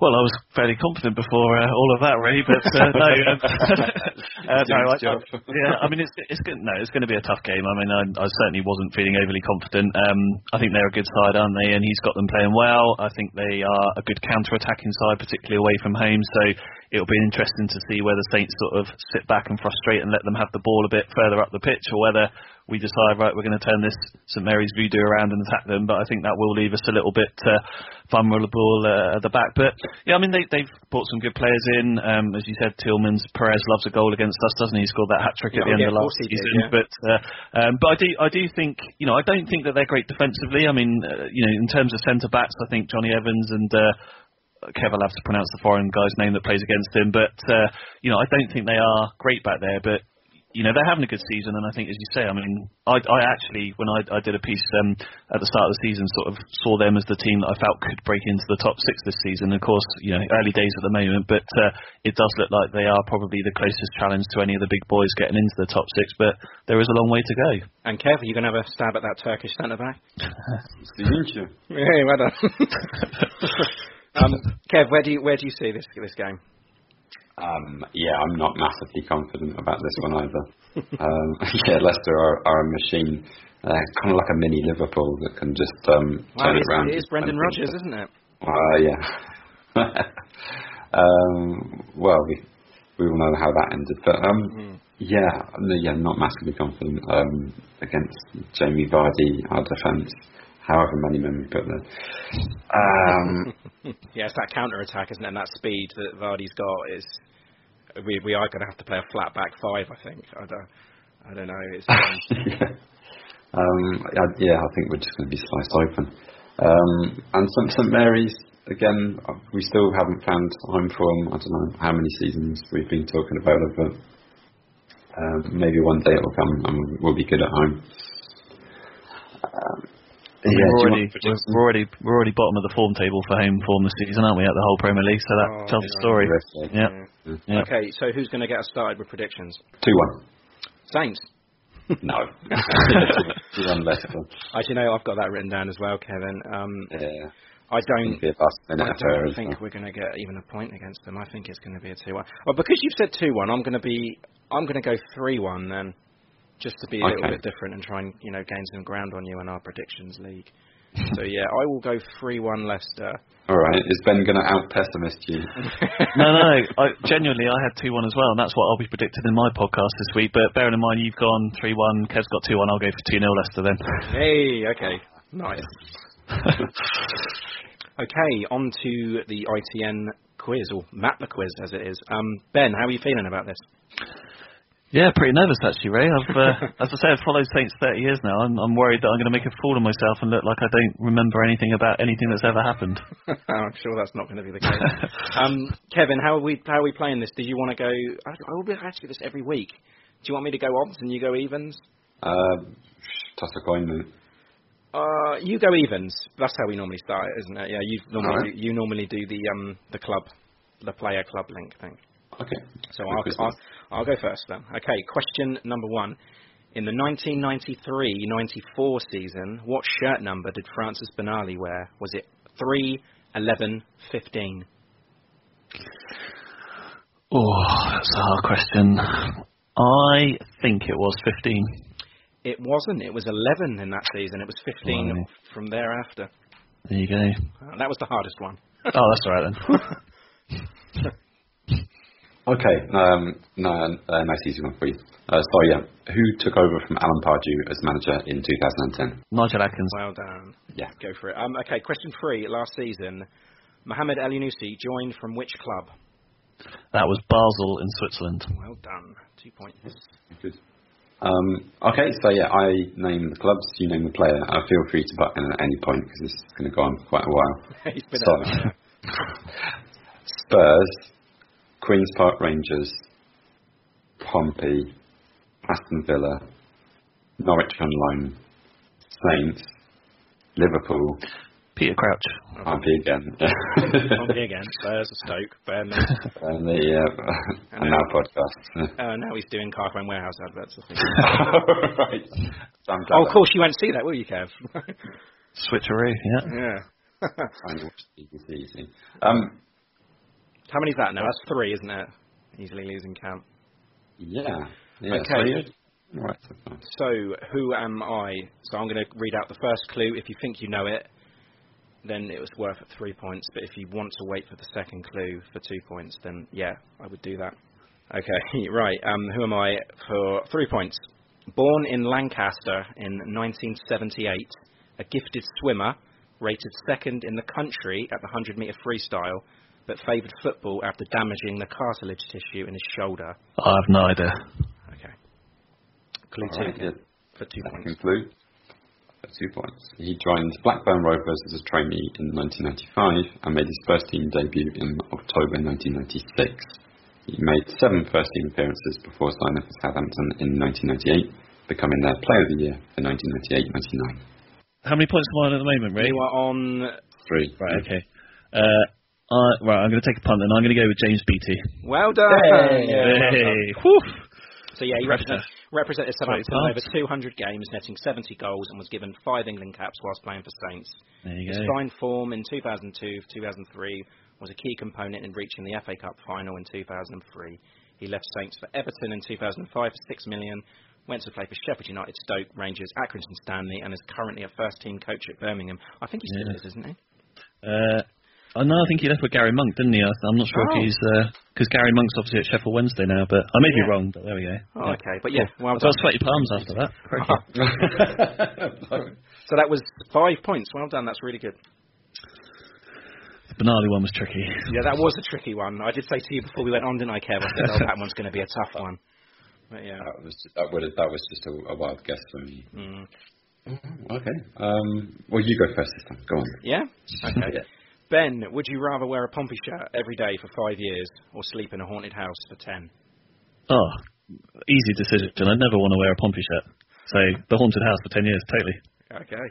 Well, I was fairly confident before uh, all of that, really, but uh, no, um, [laughs] [laughs] uh, no I, I, yeah, I mean it's it's good, no, it's going to be a tough game. I mean, I, I certainly wasn't feeling overly confident. Um, I think they're a good side, aren't they? And he's got them playing well. I think they are a good counter-attacking side, particularly away from home. So it'll be interesting to see whether Saints sort of sit back and frustrate and let them have the ball a bit further up the pitch, or whether we decide, right, we're going to turn this St Mary's voodoo around and attack them. But I think that will leave us a little bit uh, vulnerable uh, at the back. But yeah, I mean they, they've brought some good players in. Um, as you said, Tielemans Perez loves a goal against us, doesn't he? He scored that hat trick at the end yeah, of last did, season. yeah. But uh, um, but I do I do think you know I don't think that they're great defensively. I mean uh, you know in terms of centre backs, I think Jonny Evans and uh, Kev will have to pronounce the foreign guy's name that plays against him, but uh, you know I don't think they are great back there. But you know they're having a good season, and I think, as you say, I mean, I, I actually when I, I did a piece um, at the start of the season, sort of saw them as the team that I felt could break into the top six this season. Of course, you know, early days at the moment, but uh, it does look like they are probably the closest challenge to any of the big boys getting into the top six. But there is a long way to go. And Kev, are you going to have a stab at that Turkish centre back? Didn't Yeah, well done. Um, [laughs] Kev, where do you where do you see this this game? Um, yeah, I'm not massively confident about this one either. um, [laughs] yeah, Leicester are, are a machine, uh, kind of like a mini Liverpool that can just um, turn it it is, around. it is Brendan Rodgers, isn't it? Uh, yeah. [laughs] um, well, we we all know how that ended, but um, yeah, no, yeah, not massively confident um, against Jamie Vardy, our defence. However many men we put there. Um, [laughs] Yeah, it's that counter attack, isn't it? And that speed that Vardy's got is. We we are going to have to play a flat back five, I think. I don't I don't know. It's [laughs] um, yeah. Um, yeah, yeah, I think we're just going to be sliced open. Um, and St St Mary's again, uh, we still haven't found home form. I don't know how many seasons we've been talking about it, but um, maybe one day it will come and we'll be good at home. Um, yeah, we're, already, we're, we're already we're already bottom of the form table for home form this season, aren't we? At the whole Premier League, so that Oh, tells the story. Yeah. Yeah. yeah. Okay, so who's going to get us started with predictions? Two one. Saints. [laughs] No. [laughs] Two one Leicester. Actually, no, I've got that written down as well, Kevin. Um, Yeah. I don't. Be a bust I don't think well. we're going to get even a point against them. I think it's going to be a two-one. Well, because you've said two-one, I'm going to be. I'm going to go three-one then, just to be a little bit different and try and you know gain some ground on you in our predictions league. [laughs] So yeah, I will go three-one Leicester. All right. Is Ben going to out pessimist you? [laughs] No, no, no. I, genuinely, I had two one as well, and that's what I'll be predicting in my podcast this week. But bearing in mind you've gone three one, Kev's got two one. I'll go for two 0 Leicester then. hey, okay, nice. [laughs] Okay, on to the ITN quiz, or Matt Le quiz as it is. Um, ben, how are you feeling about this? Yeah, pretty nervous actually, Ray. I've, uh, [laughs] as I say, I've followed Saints 30 years now. I'm, I'm worried that I'm going to make a fool of myself and look like I don't remember anything about anything that's ever happened. [laughs] I'm sure that's not going to be the case. um, Kevin, how are we how are we playing this? Do you want to go? I, I will be asking this every week. Do you want me to go odds and you go evens? Uh, toss a coin, mate. Uh, you go evens. That's how we normally start isn't it? Yeah, you normally Alright. do, you normally do the um the club, the player club link thing. Okay. So I'll, Christmas. I'll, I'll go first then. Okay, question number one. In the 1993-94 season, what shirt number did Francis Benali wear? Was it 3, 11, 15? Oh, that's a hard question. I think it was 15. It wasn't. It was 11 in that season. It was 15 Blimey. from thereafter. There you go. Uh, that was the hardest one. Oh, that's all right then. [laughs] Okay, um, no, uh, nice easy one for you. Uh, so yeah, who took over from Alan Pardew as manager in 2010? Nigel Adkins. Well done. Yeah. Go for it. Um, okay, question three. Last season, Mohamed Elyounoussi joined from which club? That was Basel in Switzerland. Well done. Two points. Good. Um, okay, so yeah, I name the clubs, you name the player. Uh, feel free to butt in at any point because this is going to go on for quite a while. [laughs] He's been So. [laughs] Spurs, Queens Park Rangers, Pompey, Aston Villa, Norwich on loan, Saints, Liverpool, Peter Crouch. Pompey again, Pompey [laughs] again. Spurs, Stoke, Burnley. [laughs] and the uh, and now podcast. Uh, now he's doing Carphone Warehouse adverts. I think. [laughs] right. I'm glad oh, of course you won't see that, will you, Kev? Switcheroo, yeah. yeah. I know what you see, you see. Um, How many's that now? That's three, isn't it? Easily losing count. yeah. yeah Okay. So right. so who am I? So, I'm going to read out the first clue. If you think you know it, then it was worth three points. But if you want to wait for the second clue for two points, then yeah, I would do that. Okay, [laughs] right. Um, who am I for three points? Born in Lancaster in 1978, a gifted swimmer, rated second in the country at the 100 metre freestyle, but favoured football after damaging the cartilage tissue in his shoulder. I have no idea. Okay. Clue All two right, yeah. for two Second points. clue. For two points. He joined Blackburn Rovers as a trainee in 1995 and made his first team debut in October 1996. He made seven first team appearances before signing for Southampton in 1998, becoming their Player of the Year for 1998-99. How many points am I on at the moment, Ray? You are on. Three. Right, okay. Uh, I, right, I'm going to take a punt then. I'm going to go with James Beattie. Well done. Hey. Yeah, well done. Hey. So yeah, he Pressure. represented, represented Southampton Sorry, over 200 games, netting 70 goals, and was given five England caps whilst playing for Saints. There you His go. fine form in 2002-2003 was a key component in reaching the FA Cup final in 2003. He left Saints for Everton in 2005 for six million. Went to play for Sheffield United, Stoke, Rangers, Accrington Stanley, and is currently a first-team coach at Birmingham. I think he still Yeah. is, isn't he? Uh, I know. I think he left with Gary Monk, didn't he? I- I'm not sure Oh. if he's because Gary Monk's obviously at Sheffield Wednesday now, but I may be wrong. But there we go. Oh, Yeah. okay, but yeah, well I've got done. sweaty palms after that. Crikey. [laughs] So that was five points. Well done. That's really good. the Benali one was tricky. Yeah, that was a tricky one. I did say to you before we went on, didn't I, Kev? I said, oh, that one's going to be a tough one. But yeah. That was that would that was just a, a wild guess for me. Mm. Okay. Um, well, you go first this time. Go on. Yeah? [laughs] Okay. Yeah. Ben, would you rather wear a Pompey shirt every day for five years or sleep in a haunted house for ten? Oh, easy decision. I'd never want to wear a Pompey shirt. So the haunted house for ten years, totally. Okay.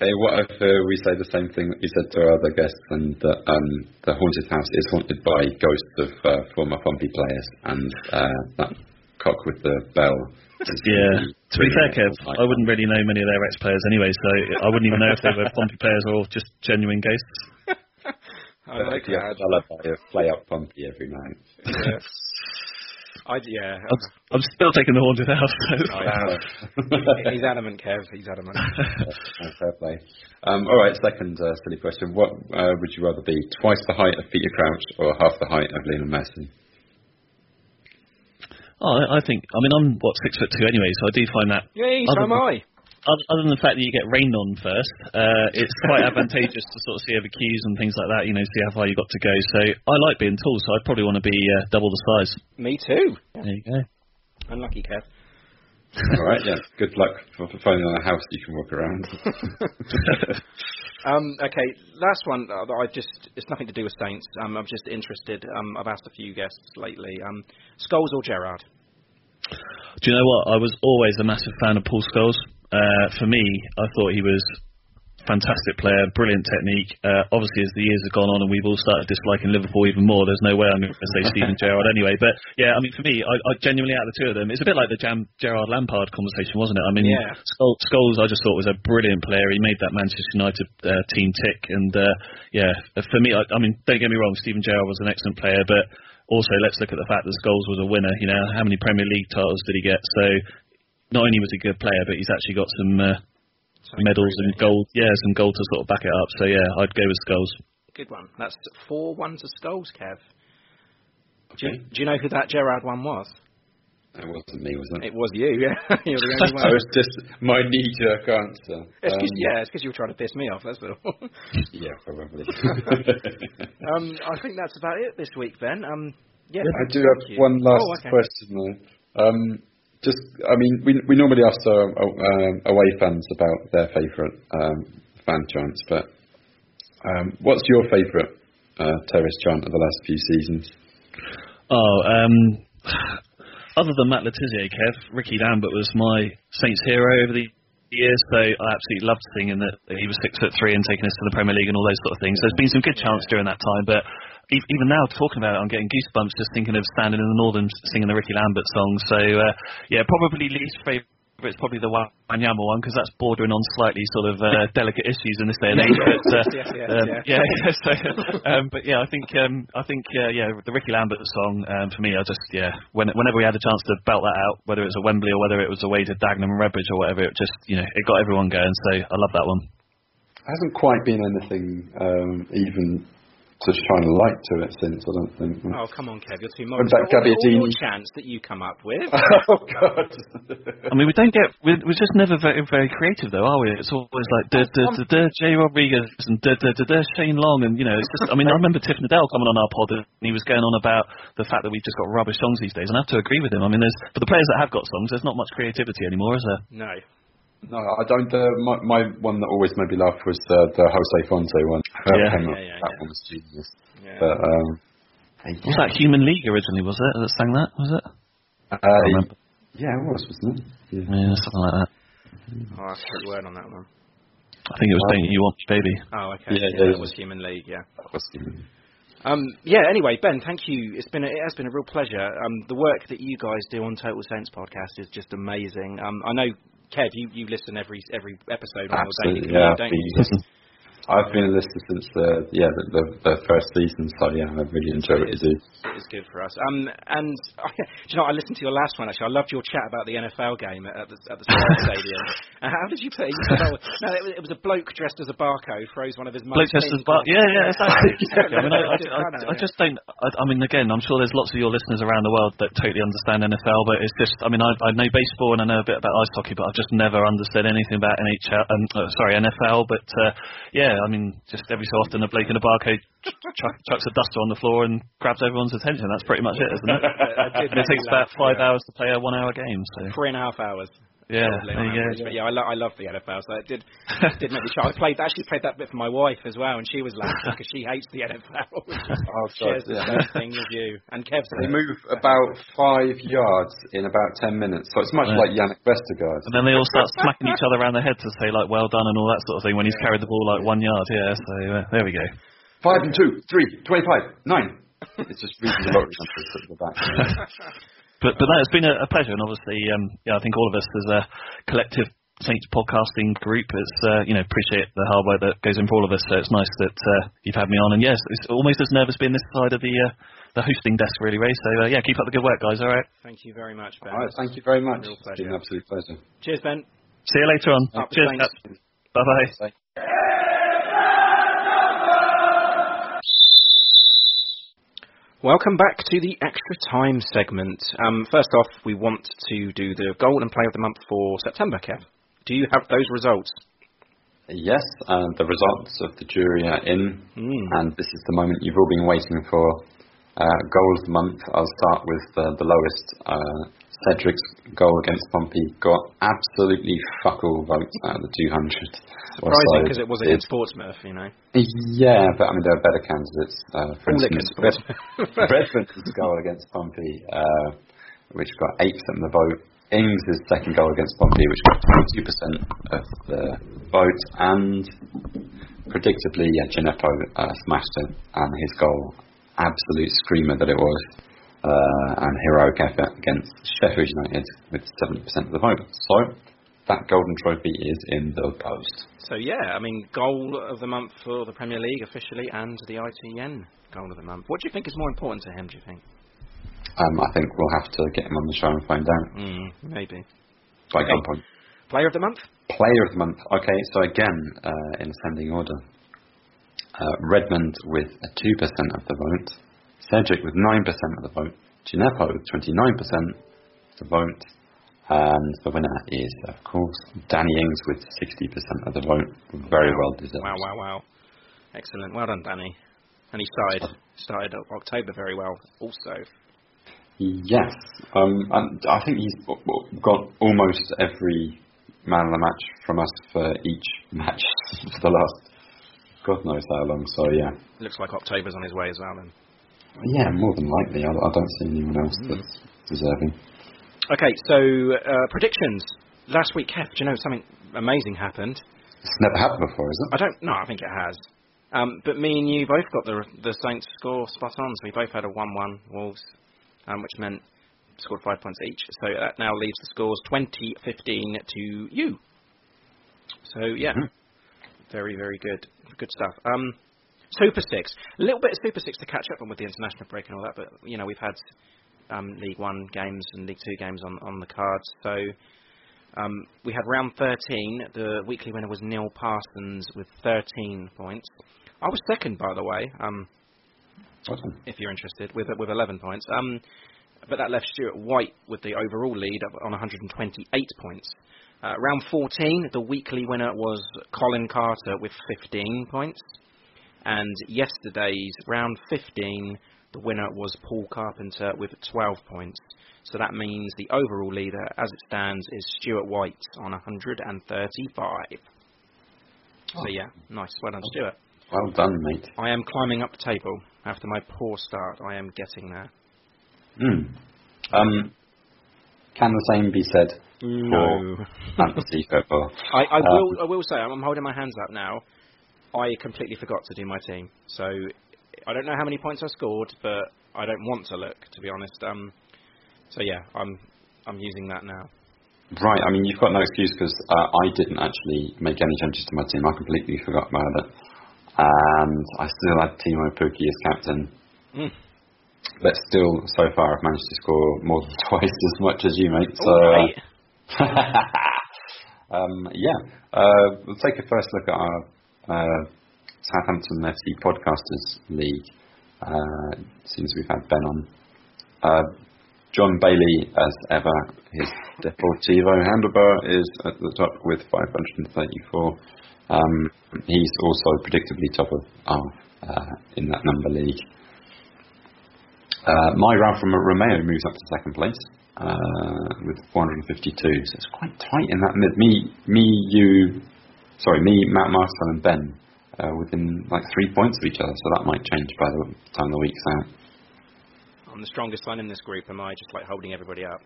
Okay, what if uh, we say the same thing that we said to our other guests, and that um, the haunted house is haunted by ghosts of uh, former Pompey players, and uh, that cock with the bell. Yeah. To be fair, Kev, like- I wouldn't really know many of their ex-players anyway, so I wouldn't even know if they were Pompey players or just genuine ghosts. [laughs] I But like if you have that. to lullaby of play up Pompey every night. Yeah. I, yeah. I'm, I'm still taking the haunted house. Oh, [laughs] He's adamant, Kev. He's adamant. Fair play. Um, all right, second uh, silly question. What uh, would you rather be, twice the height of Peter Crouch or half the height of Lionel Messi? oh, I I think. I mean, I'm what six foot two anyway, so I do find that. Yeah, so am I. Other other than the fact that you get rained on first, uh, it's quite [laughs] advantageous to sort of see over queues and things like that. You know, see how far you got to go. So I like being tall, so I'd probably want to be uh, double the size. Me too. There you go. Unlucky, Kev. All right, yeah. Good luck for, for finding a house you can walk around. [laughs] Um, okay, last one. Uh, I just it's nothing to do with Saints. Um, I'm just interested. Um, I've asked a few guests lately. Um, Scholes or Gerrard? Do you know what? I was always a massive fan of Paul Scholes. Uh, for me, I thought he was fantastic player, brilliant technique. Uh, obviously, as the years have gone on and we've all started disliking Liverpool even more, there's no way I'm going to say [laughs] Steven Gerrard anyway. But yeah, I mean, for me, I, I genuinely out of the two of them, it's a bit like the Jam Gerrard Lampard conversation, wasn't it? I mean, Yeah. Scholes, Scholes, I just thought was a brilliant player. He made that Manchester United uh, team tick, and uh, yeah, for me, I, I mean, don't get me wrong, Steven Gerrard was an excellent player, but also let's look at the fact that Scholes was a winner. You know, how many Premier League titles did he get? So not only was he a good player, but he's actually got some. Uh, medals and gold, yeah, some gold to sort of back it up. So yeah, I'd go with Scholes. Good one. That's four ones of Scholes, Kev. Do, you, do you know who that Gerrard one was? It wasn't me, was it? It was you. [laughs] Yeah, you're the only [laughs] I one. was just my knee-jerk answer. It's 'cause- Um, yeah, it's because you were trying to piss me off. That's all. [laughs] Yeah, probably. um, I think that's about it this week, Ben. Um, yeah, I do have you. one last Oh, okay. question though. Um, just, I mean, we we normally ask our um, away fans about their favourite um, fan chants, but um, what's your favourite uh, terrace chant of the last few seasons? Oh, um, [sighs] other than Matt Le Tissier, Kev, Ricky Lambert was my Saints hero over the years, so I absolutely loved singing that he was six foot three and taking us to the Premier League and all those sort of things. There's been some good chants during that time, but even now talking about it, I'm getting goosebumps just thinking of standing in the Northam singing the Ricky Lambert song. So uh, yeah, probably least favourite. It's probably the Wanyama one because that's bordering on slightly sort of uh, [laughs] delicate issues in this day and age. But, uh, Yes, yes, um, yeah. yeah, [laughs] [laughs] so, um, but yeah, I think um, I think uh, yeah, the Ricky Lambert song um, for me, I just yeah, when, whenever we had a chance to belt that out, whether it was at Wembley or whether it was away to Dagenham and Redbridge or whatever, it just you know it got everyone going. So I love that one. hasn't quite been anything um, even to shine a light to it since. I don't think. Oh, come on, Kev, you're too What modest. about All- all, Gabbiadini? your chants that you come up with. [laughs] oh God! I mean, we don't get we're, we're just never very very creative though, are we? It's always like da da da da Jay Rodriguez and da da da da Shane Long, and you know, it's just. I mean, I remember Tiff Nadell coming on our pod and he was going on about the fact that we've just got rubbish songs these days, and I have to agree with him. I mean, there's for the players that have got songs, there's not much creativity anymore, is there? no. No, I don't. Uh, my, my one that always made me laugh was uh, the Jose Fonte one. Whoever Yeah. Yeah, yeah, that yeah. one was genius. Yeah. But um, Was that Human League originally? Was it that sang that? Was it? uh, remember. yeah, it was, wasn't it? Yeah. Yeah, something like that. Oh, that's a good word on that one. I think it was Don't You Want Me, Baby. Oh, okay. Yeah, Yeah, yeah, it was Human League, yeah. That was genius. Um, yeah. Anyway, Ben, thank you. It's been a, it has been a real pleasure. Um, the work that you guys do on Total Saints podcast is just amazing. Um, I know, Kev, you, you listen every every episode on your daily yeah. don't you? [laughs] been, I've been a listener since the yeah the, the, the first season, so yeah, I really enjoy what you do. It is good for us. Um, and [laughs] do you know, I listened to your last one actually. I loved your chat about the NFL game at, at the at the [laughs] Stadium. And how did you put it? You said, oh, no, it was, it was a bloke dressed as a barco froze one of his Bloke dressed pins as bar- on- yeah, yeah, exactly. [laughs] exactly. I mean, I, I, I, I just don't. I, I mean, again, I'm sure there's lots of your listeners around the world that totally understand NFL, but it's just. I mean, I, I know baseball and I know a bit about ice hockey, but I've just never understood anything about NHL. Um, uh, sorry, NFL. But uh, yeah, I mean, just every so often a Blake in a barcode chuck, chucks a duster on the floor and grabs everyone's attention. That's pretty much it, isn't it? And it takes about five hours to play a one-hour game. So Three and a half hours. Yeah, there you average. go. But yeah, I, lo- I love the NFL, so it did did make me shout. I played actually played that bit for my wife as well, and she was laughing [laughs] because she hates the NFL. Oh, she has the same thing with you and Kev. They move about five yards in about ten minutes, so it's much Yeah. like Jannik Vestergaard. And then they all start smacking each other around the head to say like "well done" and all that sort of thing when he's carried the ball like one yard. Yeah, so uh, there we go. Five and two, three, twenty-five, nine. It's just reading the lottery numbers at the back. [laughs] But but that has been a, a pleasure, and obviously, um, yeah, I think all of us as a collective Saints podcasting group, it's uh, you know appreciate the hard work that goes in for all of us. So it's nice that uh, you've had me on, and yes, it's almost as nervous being this side of the uh, the hosting desk, really, Ray. So uh, yeah, keep up the good work, guys. All right, Thank you very much, Ben. All right, thank you very much. Real It's been an absolute pleasure. Cheers, Ben. see you later on. Up Cheers. Bye bye. Welcome back to the extra time segment. Um, first off, we want to do the golden play of the month for September, Kev. Do you have those results? Yes, and the results of the jury are in, Mm. and this is the moment you've all been waiting for. Uh, goal of the month. I'll start with uh, the lowest uh, Cedric's goal against Pompey got absolutely fuck all votes out of the 200. Surprising because it was against Portsmouth, you know. Yeah, but I mean there are better candidates. Uh, for All instance. [laughs] Redford's goal against Pompey, uh, which got eight percent of the vote. Ings' second goal against Pompey, which got 22% of the vote, and predictably, yeah, Djenepo uh, smashed it, and his goal, absolute screamer that it was, uh, and heroic effort against Sheffield United with 70% of the vote. So, that golden trophy is in the post. So yeah, I mean, goal of the month for the Premier League officially, and the ITN goal of the month. What do you think is more important to him? Do you think? Um, I think we'll have to get him on the show and find out. Mm, maybe. By Okay. gunpoint. Player of the month? Player of the month. Okay, so again, uh, in ascending order. Uh, Redmond with a 2% of the vote. Cedric with 9% of the vote. Djenepo with 29% of the vote. And the winner is, of course, Danny Ings with 60% of the vote. Very well deserved. Wow, wow, wow. Excellent. Well done, Danny. And he started started October very well also. Yes, um, and I think he's got almost every man of the match from us for each match [laughs] for the last God knows how long. So yeah, Looks like October's on his way as well then. Yeah, more than likely. I, I don't see anyone else that's deserving. Okay, so uh, predictions. Last week, Kev, do you know something amazing happened? It's never happened before, is it? I don't. No, I think it has. Um, but me and you both got the the Saints score spot on, so we both had a one-one Wolves, um, which meant scored five points each. So that now leaves the scores 20-15 to you. So yeah, very very good, good stuff. Um, Super Six, a little bit of Super Six to catch up on with the international break and all that, but you know we've had um, League One games and League Two games on on the cards, so. Um, we had round 13. The weekly winner was Neil Parsons with 13 points. I was second, by the way, um, Awesome. if you're interested, with with 11 points. Um, but that left Stuart White with the overall lead on 128 points. Uh, round 14, the weekly winner was Colin Carter with 15 points. And yesterday's round 15, the winner was Paul Carpenter with 12 points. So that means the overall leader, as it stands, is Stuart White on 135. So yeah, nice. Well done, Stuart. Well done, mate. I am climbing up the table after my poor start. I am getting there. Hmm. Um, can the same be said No. for fantasy football? I, I Uh, will. I will say I'm, I'm holding my hands up now. I completely forgot to do my team, so I don't know how many points I scored, but I don't want to look, to be honest. Um, so yeah, I'm I'm using that now. Right, I mean, you've got no excuse because uh, I didn't actually make any changes to my team. I completely forgot about it. And I still had Teemu Pukki as captain. Mm. But still, so far, I've managed to score more than [laughs] twice as much as you, mate. So, right. uh, [laughs] um, yeah, uh, we'll take a first look at our uh, Southampton FC Podcasters League. Uh, since we've had Ben on. Uh, John Bailey, as ever, his Deportivo handlebar is at the top with 534. Um, he's also predictably top of our uh, in that number league. Uh, my Ralph from Romeo moves up to second place uh, with 452, so it's quite tight in that mid. Me, me, you, sorry, me, Matt Marston, and Ben uh, within like three points of each other, so that might change by the time the week's out. I'm the strongest one in this group. Am I just like holding everybody up?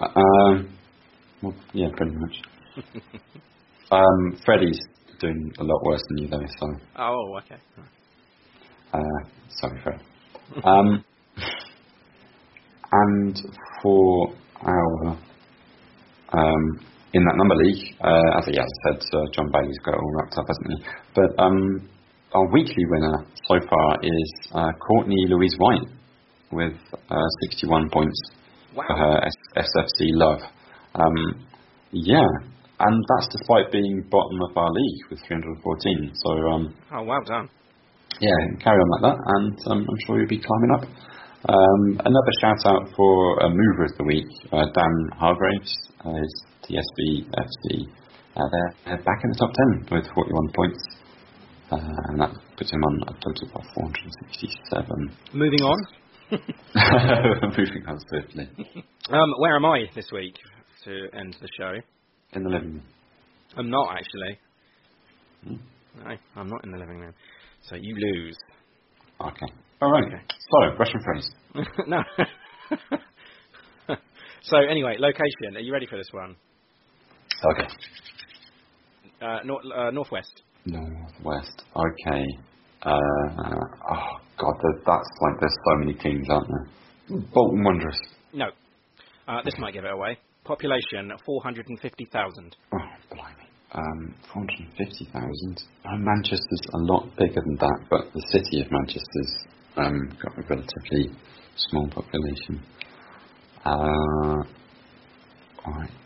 Uh, Um, well, yeah, pretty much. [laughs] um, Freddie's doing a lot worse than you though, so Oh, okay. uh, sorry, Fred. Um, [laughs] and for our um, in that number league, uh, as, yeah, I said, uh, John Bailey's got it all wrapped up, hasn't he? But um, our weekly winner so far is uh, Courtney Louise White with uh, 61 points for her S- SFC love. Um, yeah, and that's despite being bottom of our league with 314. So um, Oh, well done. yeah, carry on like that, and um, I'm sure you'll be climbing up. Um, another shout out for a mover of the week, uh, Dan Hargraves, uh, his TSB FC. Uh, they're, they're back in the top 10 with 41 points, uh, and that puts him on a total of 467. Moving on. [laughs] Moving on swiftly. Um, where am I this week to end the show? In the living room. I'm not actually. Hmm. No, I'm not in the living room. So you lose. Okay. All right. Okay. So, Russian phrase. [laughs] no. [laughs] so anyway, location. Are you ready for this one? Okay. Uh, nor- uh, northwest. Northwest. Okay. Uh, oh God, that's like there's so many teams, aren't there? Bolton Wanderers. No. Uh, this might give it away. Population 450,000. Oh, blimey. Um, 450,000. Uh, Manchester's a lot bigger than that, but the city of Manchester's um, got a relatively small population. Uh, alright. Could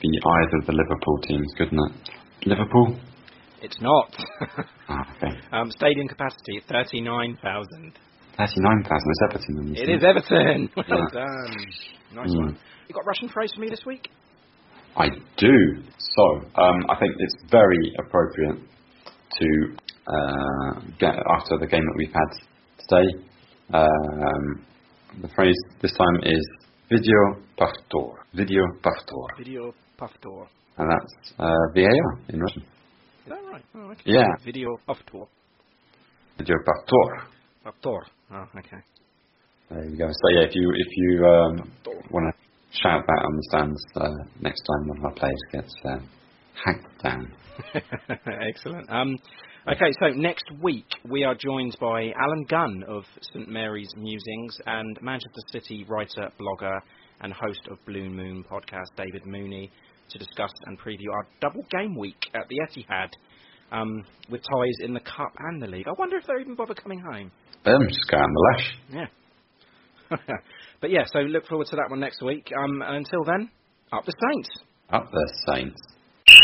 be either of the Liverpool teams, couldn't it? Liverpool? It's not. [laughs] Ah, okay. um, stadium capacity 39,000. 39,000 It's Everton. then, It see. is Everton. [laughs] Well Yeah. done. Nice Mm. one. You got Russian phrase for me this week? I do. So, um, I think it's very appropriate to uh, get after the game that we've had today. Um, the phrase this time is video paftor. Video paftor. Video Paftor. And that's uh, VAR in Russian. Is that right? Oh, okay. Yeah. Video Paftor. Video paftor. Paftor. Oh, okay. There you go. So yeah, if you if you um, want to shout that on the stands uh, next time one of our players gets uh, hacked down. [laughs] Excellent. Um, okay, so next week we are joined by Alan Gunn of St Mary's Musings and Manchester City writer, blogger, and host of Blue Moon podcast, David Mooney, to discuss and preview our double game week at the Etihad, um, with ties in the cup and the league. I wonder if they'll even bother coming home. Boom, just go on the lash. Yeah. [laughs] but yeah, so look forward to that one next week. Um, and until then, up the Saints. Up the Saints.